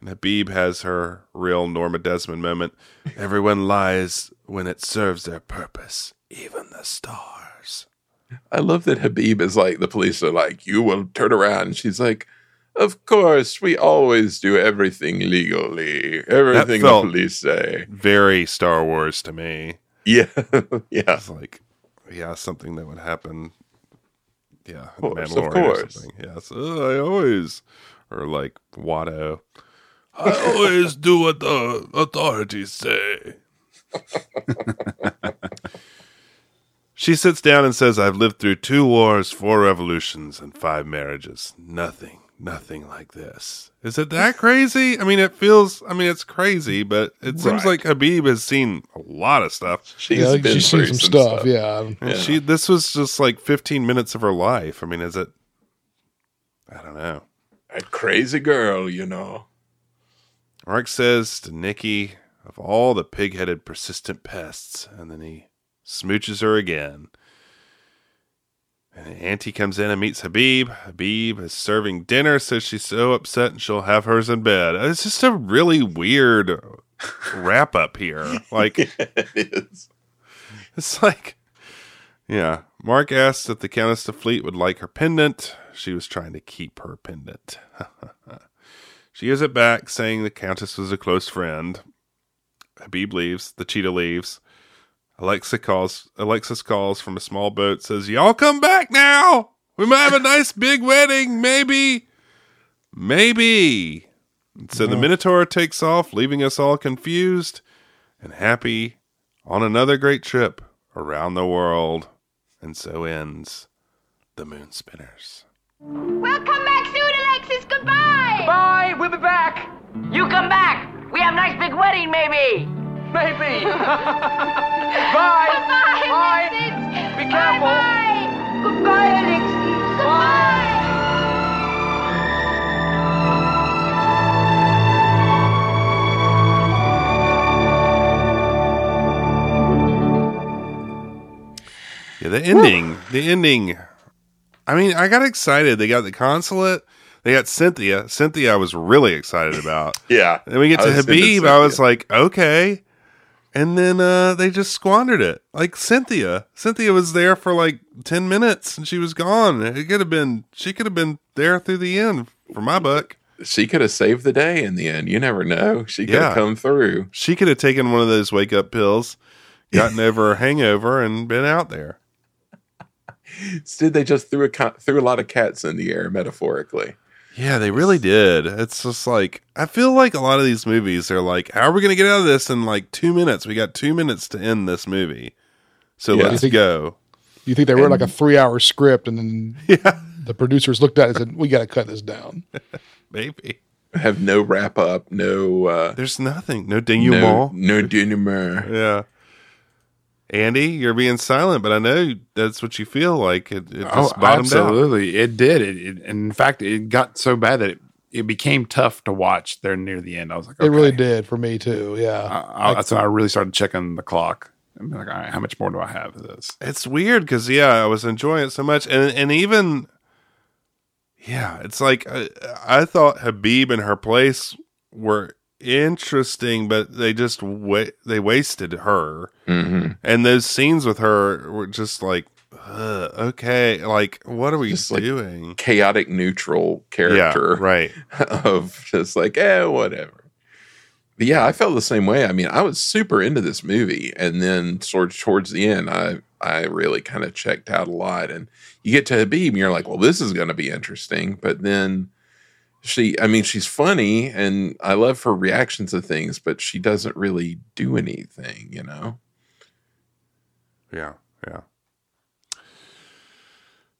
And Habib has her real Norma Desmond moment. Everyone lies when it serves their purpose, even the stars. I love that Habib is like the police are like, you will turn around. And she's like, of course, we always do everything legally. Everything the police say. Very Star Wars to me. Yeah, yeah. It's like, yeah, something that would happen. Yeah, Of course, of Mandalorian or something. Yes, uh, I always, or like Watto. I always do what the authorities say. she sits down and says, I've lived through two wars, four revolutions, and five marriages. Nothing, nothing like this. Is it that crazy? I mean, it feels, I mean, it's crazy, but it seems Right. like Habib has seen a lot of stuff. She's Yeah, been she's seen through some stuff. Yeah, And Yeah. she, this was just like 15 minutes of her life. I mean, is it, I don't know. A crazy girl, you know. Mark says to Nikki, of all the pig headed persistent pests, and then he smooches her again. And Auntie comes in and meets Habib. Habib is serving dinner, so she's so upset and she'll have hers in bed. Uh, it's just a really weird wrap up here. Like, it is. it's like, yeah. Mark asks if the Countess of Fleet would like her pendant. She was trying to keep her pendant. She gives it back, saying the Countess was a close friend. Habib leaves. The cheetah leaves. Alexa calls. Alexis calls from a small boat. Says, "Y'all come back now. We might have a nice big wedding. Maybe, maybe." So the Minotaur takes off, leaving us all confused and happy on another great trip around the world. And so ends the Moon Spinners. We'll come back soon, Alexis. Goodbye. Bye, we'll be back. You come back. We have a nice big wedding, maybe. Maybe. Bye. Goodbye, Bye. Alexis. Be careful. Bye-bye. Goodbye, Alexis. Goodbye. Yeah, the ending. the ending. I mean, I got excited. They got the consulate. They got Cynthia. Cynthia, I was really excited about. Yeah. Then we get to into Habib. I was like, okay. And then uh, they just squandered it. Like Cynthia. Cynthia was there for like 10 minutes and she was gone. It could have been, she could have been there through the end for my book. she could have saved the day in the end. You never know. She could Yeah. have come through. She could have taken one of those wake up pills, gotten over a hangover, and been out there. Instead, they just threw a threw a lot of cats in the air, metaphorically. Yeah, they really did. It's just like I feel like a lot of these movies are like, how are we going to get out of this in like two minutes? We got two minutes to end this movie, so Yeah. let's You think- go. You think they wrote like a three hour script and then Yeah, the producers looked at it and said, we got to cut this down. maybe. Have no wrap up, no uh, There's nothing, no no denouement. no denouement. Yeah, Andy, you're being silent, but I know that's what you feel like. It, it Oh, just bottomed out. absolutely. It did. It, it, in fact, it got so bad that it, it became tough to watch there near the end. I was like, It really did for me too. Yeah. I, I, that's when I really started checking the clock. I'm like, all right, how much more do I have of this? It's weird because yeah, I was enjoying it so much, and and even yeah, it's like I, I thought Habib and her place were interesting, but they just wa- they wasted her, hmm and those scenes with her were just like, uh, okay, like what are we Just like doing? Chaotic neutral character, Yeah, right. of just like, eh, whatever. But yeah, I felt the same way. I mean, I was super into this movie, and then sort towards the end, I I really kind of checked out a lot. And you get to Habib, and you're like, well, this is going to be interesting. But then she, I mean, she's funny, and I love her reactions to things, but she doesn't really do anything, you know. Yeah, yeah.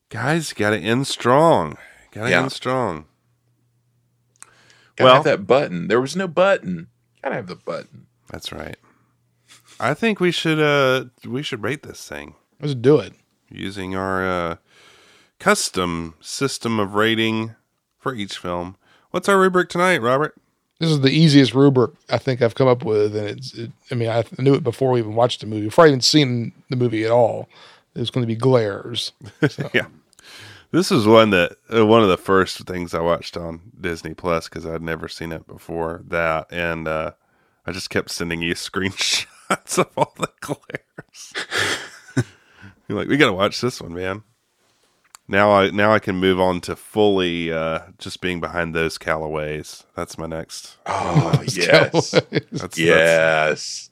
Guys, got to end strong. Got to Yeah. end strong. Gotta Well- have that button. There was no button. Gotta have the button. That's right. I think we should uh we should rate this thing. Let's do it. using our uh, custom system of rating for each film. What's our rubric tonight, Robert? This is the easiest rubric I think I've come up with, and it's. It, I mean, I knew it before we even watched the movie. Before I even seen the movie at all, it was going to be glares. So, Yeah. This is one that uh, one of the first things I watched on Disney Plus because I'd never seen it before that, and uh, I just kept sending you screenshots of all the glares. You're like, we got to watch this one, man. Now I now I can move on to fully uh, just being behind those Callaways. That's my next. Oh yes, That's, that's- yes.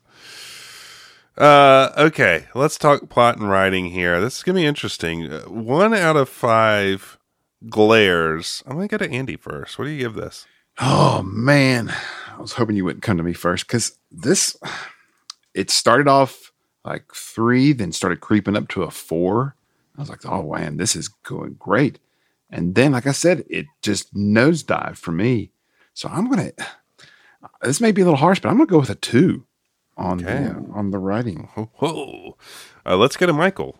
Uh, okay, let's talk plot and writing here. This is gonna be interesting. Uh, one out of five glares. I'm gonna go to Andy first. What do you give this? Oh man, I was hoping you wouldn't come to me first because this it started off like three, then started creeping up to a four. I was like, oh man, this is going great. And then, like I said, it just nosedived for me. So I'm gonna. This may be a little harsh, but I'm gonna go with a two on Okay. the uh, on the writing. Whoa. Uh, let's go to Michael.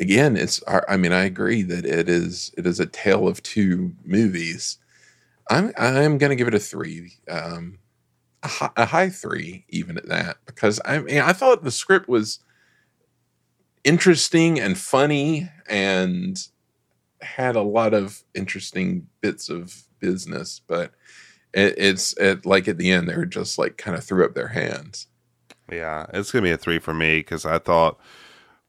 Again, it's. I mean, I agree that it is. It is a tale of two movies. I'm. I'm going to give it a three. Um, a high, a high three, even at that, because I mean, I thought the script was interesting and funny and had a lot of interesting bits of business, but it, it's it, like at the end they were just like kind of threw up their hands. Yeah, it's gonna be a three for me because I thought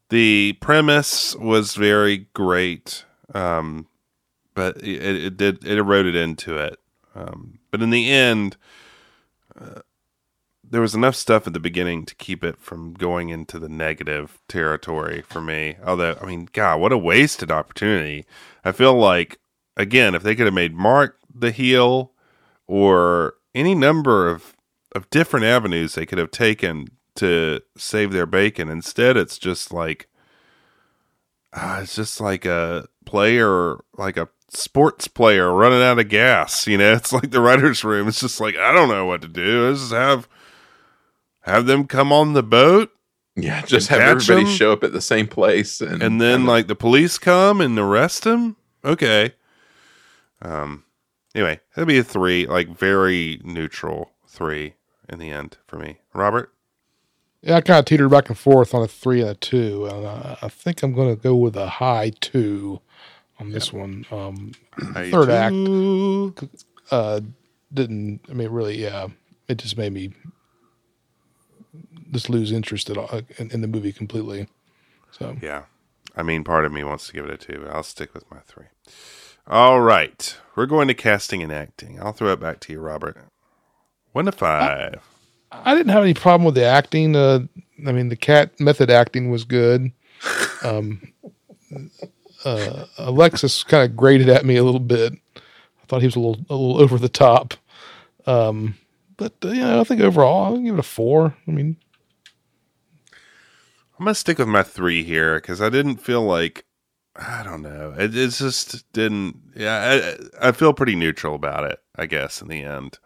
the premise was very great, um, but it, it did it eroded into it. Um, but in the end, uh, there was enough stuff at the beginning to keep it from going into the negative territory for me. Although, I mean, God, what a wasted opportunity. I feel like, again, if they could have made Mark the heel or any number of, of different avenues they could have taken to save their bacon, instead, it's just like, uh, it's just like a player, like a sports player running out of gas. You know, it's like the writer's room. It's just like, I don't know what to do. Let's just have have them come on the boat Yeah, just have everybody everybody 'em? show up at the same place, and, and then have like the police come and arrest them. Okay. Um. Anyway, that'd be a three, like very neutral three in the end for me. Robert, Yeah, I kind of teetered back and forth on a three and a two. And uh, I think I'm going to go with a high two on this one. Um, third you act uh, didn't. I mean, really, yeah, it just made me just lose interest at all, in, in the movie completely. So Yeah. I mean, part of me wants to give it a two, but I'll stick with my three. All right. We're going to casting and acting. I'll throw it back to you, Robert. One to five. I didn't have any problem with the acting. Uh, I mean, the cat method acting was good. Um, uh, Alexis kind of grated at me a little bit. I thought he was a little a little over the top. Um, but uh, you know, I think overall I'll give it a four. I mean, I'm gonna stick with my three here because I didn't feel like I don't know. It, it just didn't. Yeah, I, I feel pretty neutral about it. I guess in the end,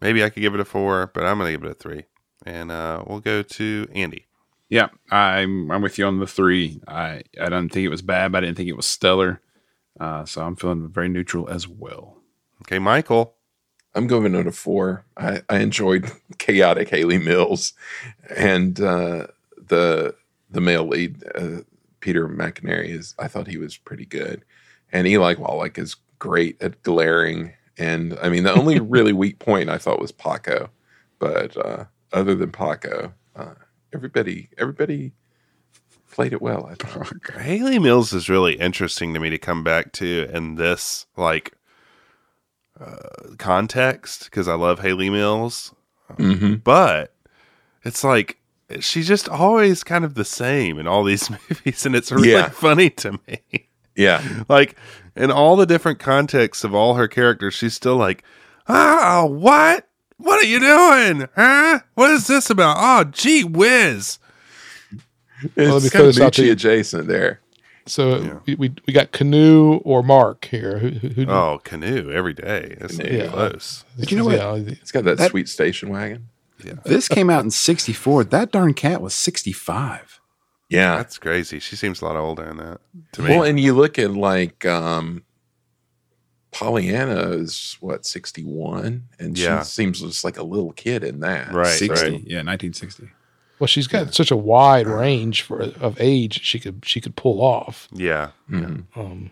maybe I could give it a four, but I'm gonna give it a three. And uh, we'll go to Andy. Yeah, I'm I'm with you on the three. I I don't think it was bad, but I didn't think it was stellar. Uh, so I'm feeling very neutral as well. Okay, Michael. I'm going on a four. I, I enjoyed chaotic Hayley Mills, and uh, the the male lead uh, Peter McEnery is. I thought he was pretty good, and Eli Wallach is great at glaring. And I mean, the only really weak point I thought was Paco, but uh, other than Paco, uh, everybody everybody played it well. I thought. Hayley Mills is really interesting to me to come back to in this like uh, context because I love Hayley Mills, mm-hmm. but it's like she's just always kind of the same in all these movies, and it's really Yeah. funny to me. Yeah, like in all the different contexts of all her characters, she's still like, "Ah, what? What are you doing? Huh? What is this about? Oh, gee whiz!" let me it's throw kind of this out to you. adjacent there. So Yeah. we, we we got Canoe or Mark here. Who, who, who Oh, canoe every day. That's not Canoe. even close. But you know what? yeah, It's got that, That- sweet station wagon. This came out in '64. That darn cat was 65. Yeah, That's crazy. She seems a lot older than that to me. Well, and you look at like um Pollyanna is what sixty one, and Yeah. she seems just like a little kid in that. Right, 60. So- Yeah, 1960. Well, she's got such a wide range for of age she could she could pull off. yeah, Mhm. Um,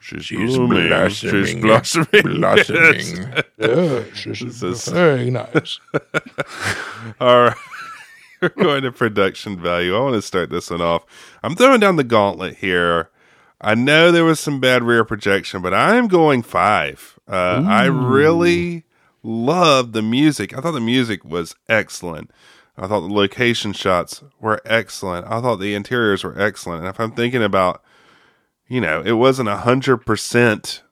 she's, She's blooming. blossoming. She's blossoming. Blossoming. yeah, she's This is- very nice. All right. We're going to production value. I want to start this one off. I'm throwing down the gauntlet here. I know there was some bad rear projection, but I'm going five. Uh, I really loved the music. I thought the music was excellent. I thought the location shots were excellent. I thought the interiors were excellent. And if I'm thinking about, you know, it wasn't a hundred percent,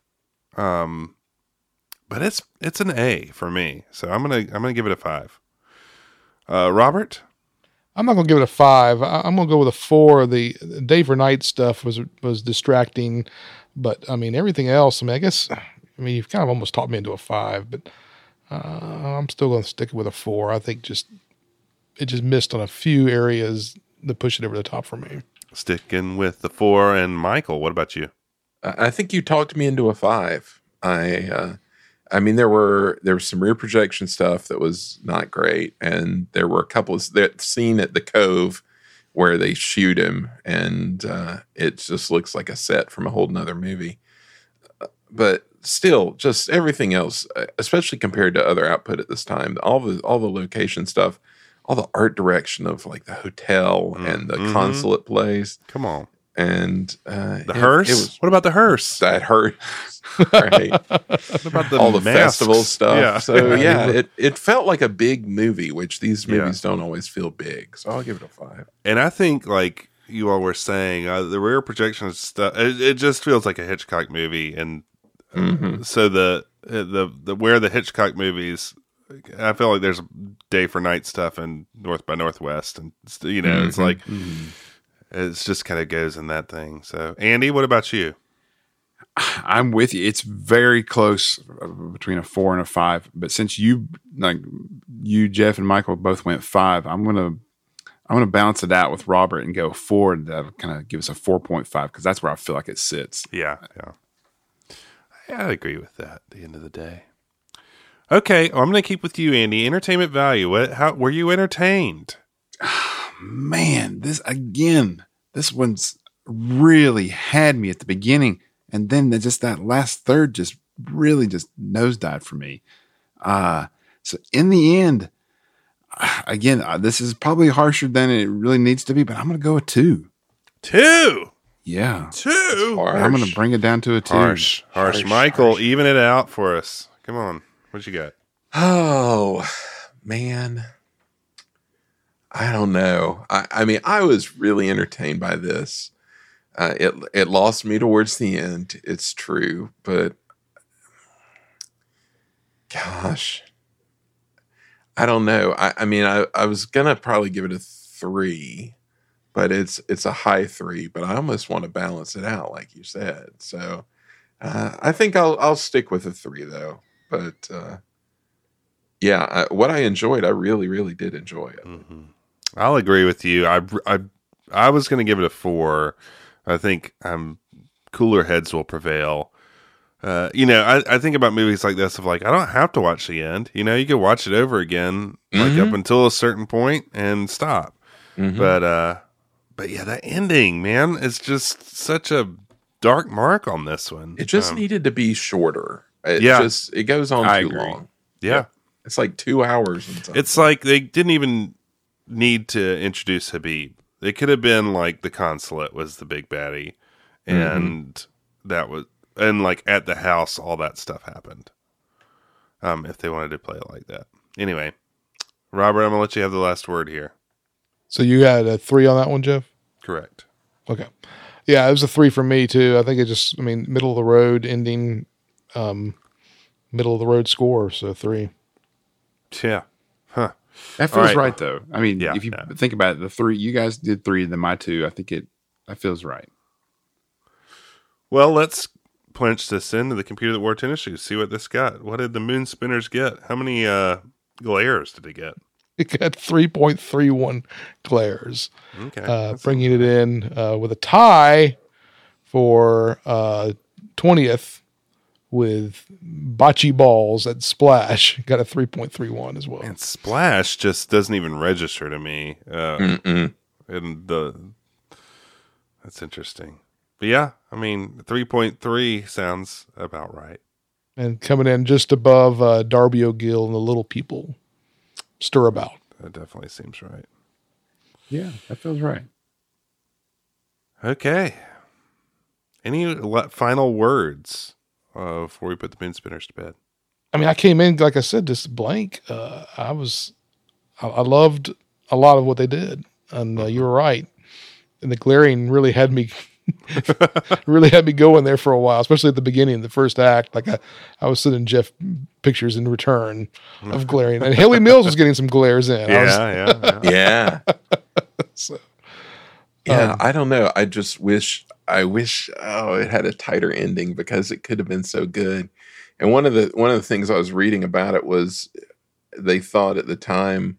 um, but it's it's an A for me. So I'm gonna I'm gonna give it a five. Uh, Robert, I'm not gonna give it a five. I, I'm gonna go with a four. The day for night stuff was was distracting, but I mean everything else. I mean, I guess I mean you've kind of almost talked me into a five, but uh, I'm still gonna stick with a four. I think just it just missed on a few areas that push it over the top for me. sticking with the four, and Michael. What about you? I I think you talked me into a five. I uh I mean there were there was some rear projection stuff that was not great, and there were a couple of that scene at the cove where they shoot him, and uh, it just looks like a set from a whole nother movie. Uh, But still, just everything else, uh, especially compared to other output at this time, all the all the location stuff, all the art direction of like the hotel and the Mhm. consulate place, Come on. and uh, The it- hearse. It was what about the hearse? that hearse. right. What about the all the masks? festival stuff. Yeah. So yeah, it, it felt like a big movie, which these Yeah. movies don't always feel big. So I'll give it a five. And I think, like you all were saying, uh, the rear projection stuff, it, it just feels like a Hitchcock movie. And uh, Mhm. so the, uh, the the where the Hitchcock movies, I feel like there's day for night stuff in North by Northwest, and you know, it's Mhm. like it's just kind of goes in that thing. So, Andy, what about you? I'm with you. It's very close uh, between a four and a five. But since you like you, Jeff, and Michael both went five, I'm gonna I'm gonna balance it out with Robert and go four. and That'll kind of give us a four point five because that's where I feel like it sits. Yeah, yeah. I agree with that. At the end of the day. Okay, I'm going to keep with you, Andy. Entertainment value. What? How were you entertained? Man, this again. This one's really had me at the beginning, and then the- just that last third just really just nosedived for me. Uh so in the end, again, uh, this is probably harsher than it really needs to be, but I'm gonna go a two. Two. Yeah. Two. I'm going to bring it down to a two. Harsh, harsh. Harsh, Michael, harsh. even it out for us. Come on. What you got? Oh man, I don't know. I, I mean, I was really entertained by this. Uh, it it lost me towards the end. It's true, but gosh, I don't know. I, I mean, I, I was gonna probably give it a three, but it's it's a high three. But I almost want to balance it out, like you said. So uh, I think I'll I'll stick with a three though. But uh, yeah, I, what I enjoyed, I really really did enjoy it. Mm-hmm. I'll agree with you. I I I was going to give it a four. I think um cooler heads will prevail. Uh, you know, I, I think about movies like this of like I don't have to watch the end. You know, you can watch it over again, like Mhm. up until a certain point and stop. Mhm. But uh, but yeah, that ending, man, is just such a dark mark on this one. It just Um, needed to be shorter. It Yeah. just it goes on I too agree. long. yeah. It's like two hours. It's like they didn't even need to introduce Habib. They could have been like the consulate was the big baddie, and that was and like at the house, all that stuff happened. Um, if they wanted to play it like that. Anyway, Robert, I'm gonna let you have the last word here. So you had a three on that one, Jeff? Correct. Okay. Yeah, it was a three for me too. I think it just, I mean, middle of the road ending, um, middle of the road score. So three. Yeah. Huh. That feels right. right. though. I mean, Yeah, if you yeah. think about it, the three you guys did three, then my two. I think it that feels right. Well, let's punch this into the computer that wore tennis shoes. See what this got. What did the moon spinners get? How many uh glares did it get? It got 3.31 glares, Okay. uh, bringing it in uh, with a tie for uh, 20th with Bocce Balls at Splash. Got a 3.31 as well. And Splash just doesn't even register to me. Uh, and the that's interesting. But yeah, I mean, three point three sounds about right. And coming in just above uh, Darby O'Gill and the Little People. Stir about. That definitely seems right. Yeah, that feels right. Okay. Any final words uh, before we put the moon spinners to bed? I mean, I came in like I said, just blank. Uh, I was, I, I loved a lot of what they did, and uh, you were right. And the glaring really had me, really had me going there for a while, especially at the beginning, the first act. Like I, I was sending Jeff pictures in return of glaring, and Hayley Mills was getting some glares in. I was, yeah, yeah, yeah. Yeah. so, Yeah, Um, I don't know. I just wish I wish oh it had a tighter ending because it could have been so good. And one of the one of the things I was reading about it was they thought at the time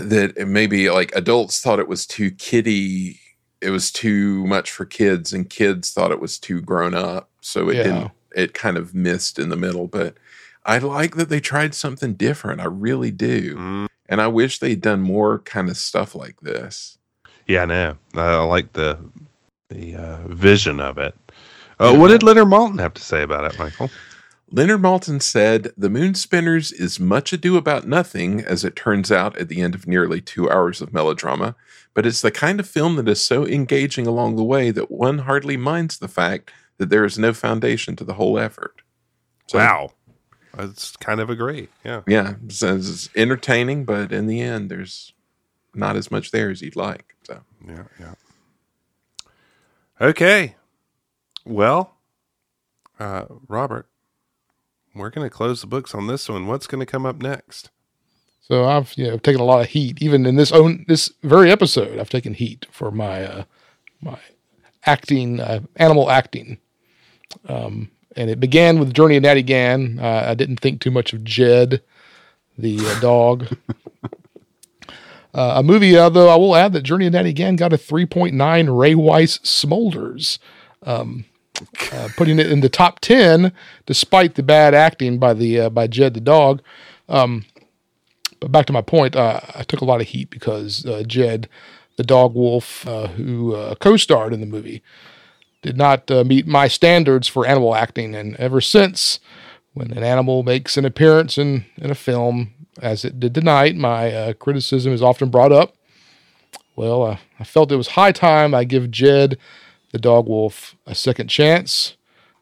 that maybe like adults thought it was too kiddie it was too much for kids and kids thought it was too grown up so it Yeah. didn't it kind of missed in the middle but i like that they tried something different i really do Mm, and i wish they'd done more kind of stuff like this yeah, I know. I like the the uh, vision of it. Uh, What did Leonard Maltin have to say about it, Michael? Leonard Maltin said, The Moon Spinners is much ado about nothing, as it turns out at the end of nearly two hours of melodrama, but it's the kind of film that is so engaging along the way that one hardly minds the fact that there is no foundation to the whole effort. So, Wow. That's kind of agree. Yeah. Yeah, it's, it's entertaining, but in the end, there's not as much there as you'd like. So, Yeah. Yeah. Okay. Well, uh, Robert, we're going to close the books on this one. What's going to come up next? So I've you know taken a lot of heat, even in this own this very episode. I've taken heat for my uh, my acting, uh, animal acting, um, and it began with the Journey of Natty Gann. Uh, I didn't think too much of Jed, the uh, dog. Uh, a movie, uh, though, I will add that Journey of Natty Gann got a 3.9 Ray Weiss Smolders, um, uh, putting it in the top 10 despite the bad acting by the uh, by Jed the dog. Um, but back to my point, uh, I took a lot of heat because uh, Jed, the dog wolf uh, who uh, co-starred in the movie, did not uh, meet my standards for animal acting, and ever since, when an animal makes an appearance in in a film, as it did tonight, my uh, criticism is often brought up. Well, uh, I felt it was high time I give Jed, the dog wolf, a second chance.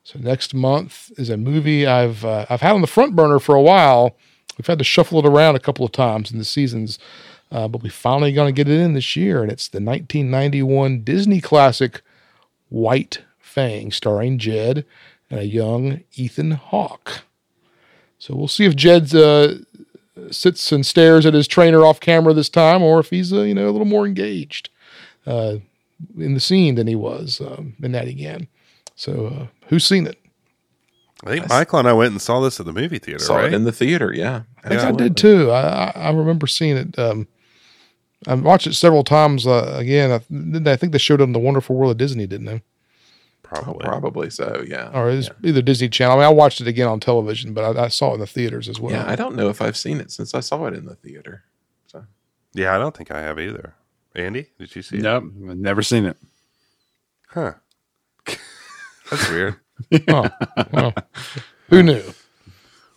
So next month is a movie I've uh, I've had on the front burner for a while. We've had to shuffle it around a couple of times in the seasons, uh, but we finally going to get it in this year, and it's the 1991 Disney classic White Fang, starring Jed and a young Ethan Hawke. So we'll see if Jed's uh, sits and stares at his trainer off camera this time, or if he's uh, you know a little more engaged uh, in the scene than he was um, in that again. So uh, who's seen it? I think Michael and I went and saw this at the movie theater, saw right? it in the theater. Yeah. I think I did too. I, I, I remember seeing it. Um, I watched it several times. Uh, again, I, I think they showed it on the Wonderful World of Disney, didn't they? Probably. Oh, Probably so. Yeah. Or it's either Disney Channel. I mean, I watched it again on television, but I, I saw it in the theaters as well. Yeah. I don't know if I've seen it since I saw it in the theater. So, Yeah, I don't think I have either. Andy, did you see it? Nope, I've never seen it. Huh. That's weird. Oh, well, who knew?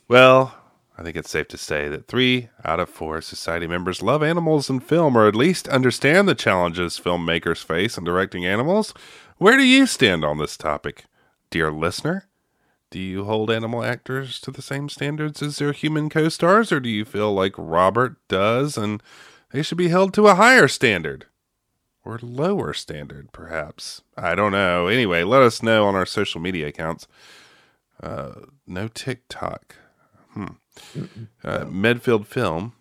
Well, I think it's safe to say that three out of four society members love animals in film, or at least understand the challenges filmmakers face in directing animals. Where do you stand on this topic, dear listener? Do you hold animal actors to the same standards as their human co stars, or do you feel like Robert does and they should be held to a higher standard? Or lower standard, perhaps? I don't know. Anyway, let us know on our social media accounts. Uh, no TikTok. Hmm. Uh, Medfield Film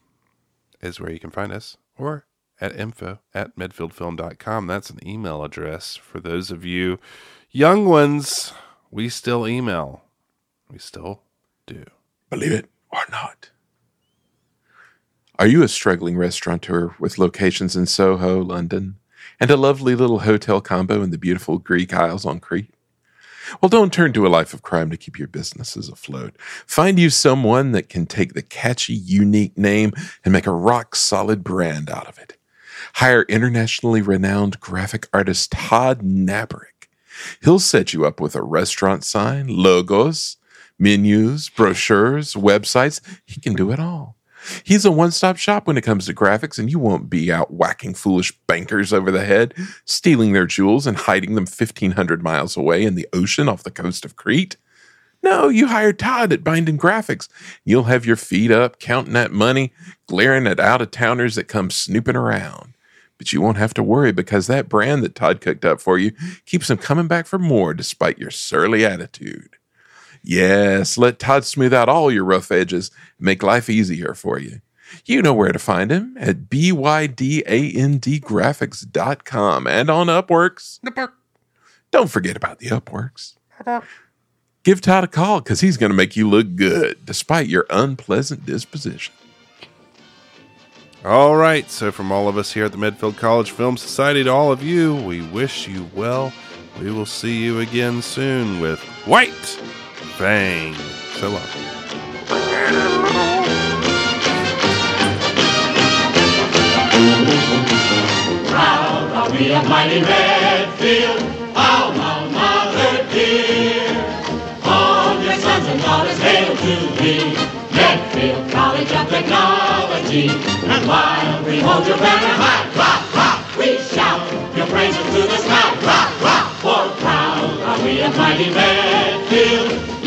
is where you can find us, or at info at medfieldfilm.com. That's an email address for those of you young ones. We still email. We still do. believe it or not. Are you a struggling restaurateur with locations in Soho, London, and a lovely little hotel combo in the beautiful Greek Isles on Crete? Well, don't turn to a life of crime to keep your businesses afloat. Find you someone that can take the catchy, unique name and make a rock solid brand out of it. Hire internationally renowned graphic artist Todd Nabrick. He'll set you up with a restaurant sign, logos, menus, brochures, websites. He can do it all. He's a one stop shop when it comes to graphics, and you won't be out whacking foolish bankers over the head, stealing their jewels and hiding them 1,500 miles away in the ocean off the coast of Crete. No, you hire Todd at Binding Graphics. You'll have your feet up, counting that money, glaring at out of towners that come snooping around. But you won't have to worry because that brand that Todd cooked up for you keeps them coming back for more despite your surly attitude. Yes, let Todd smooth out all your rough edges and make life easier for you. You know where to find him at bydandgraphics.com and on Upworks. Don't forget about the Upworks. Give Todd a call because he's going to make you look good despite your unpleasant disposition. All right. So, from all of us here at the Medfield College Film Society to all of you, we wish you well. We will see you again soon with White Fang. So long. Proud are we of mighty Medfield, alma mater dear. All your sons and daughters hail to be. Medfield College of Technology. And while we hold your banner high, rock, rock, we shout your praises to the sky, rock, rock, for proud are we of mighty Maryland.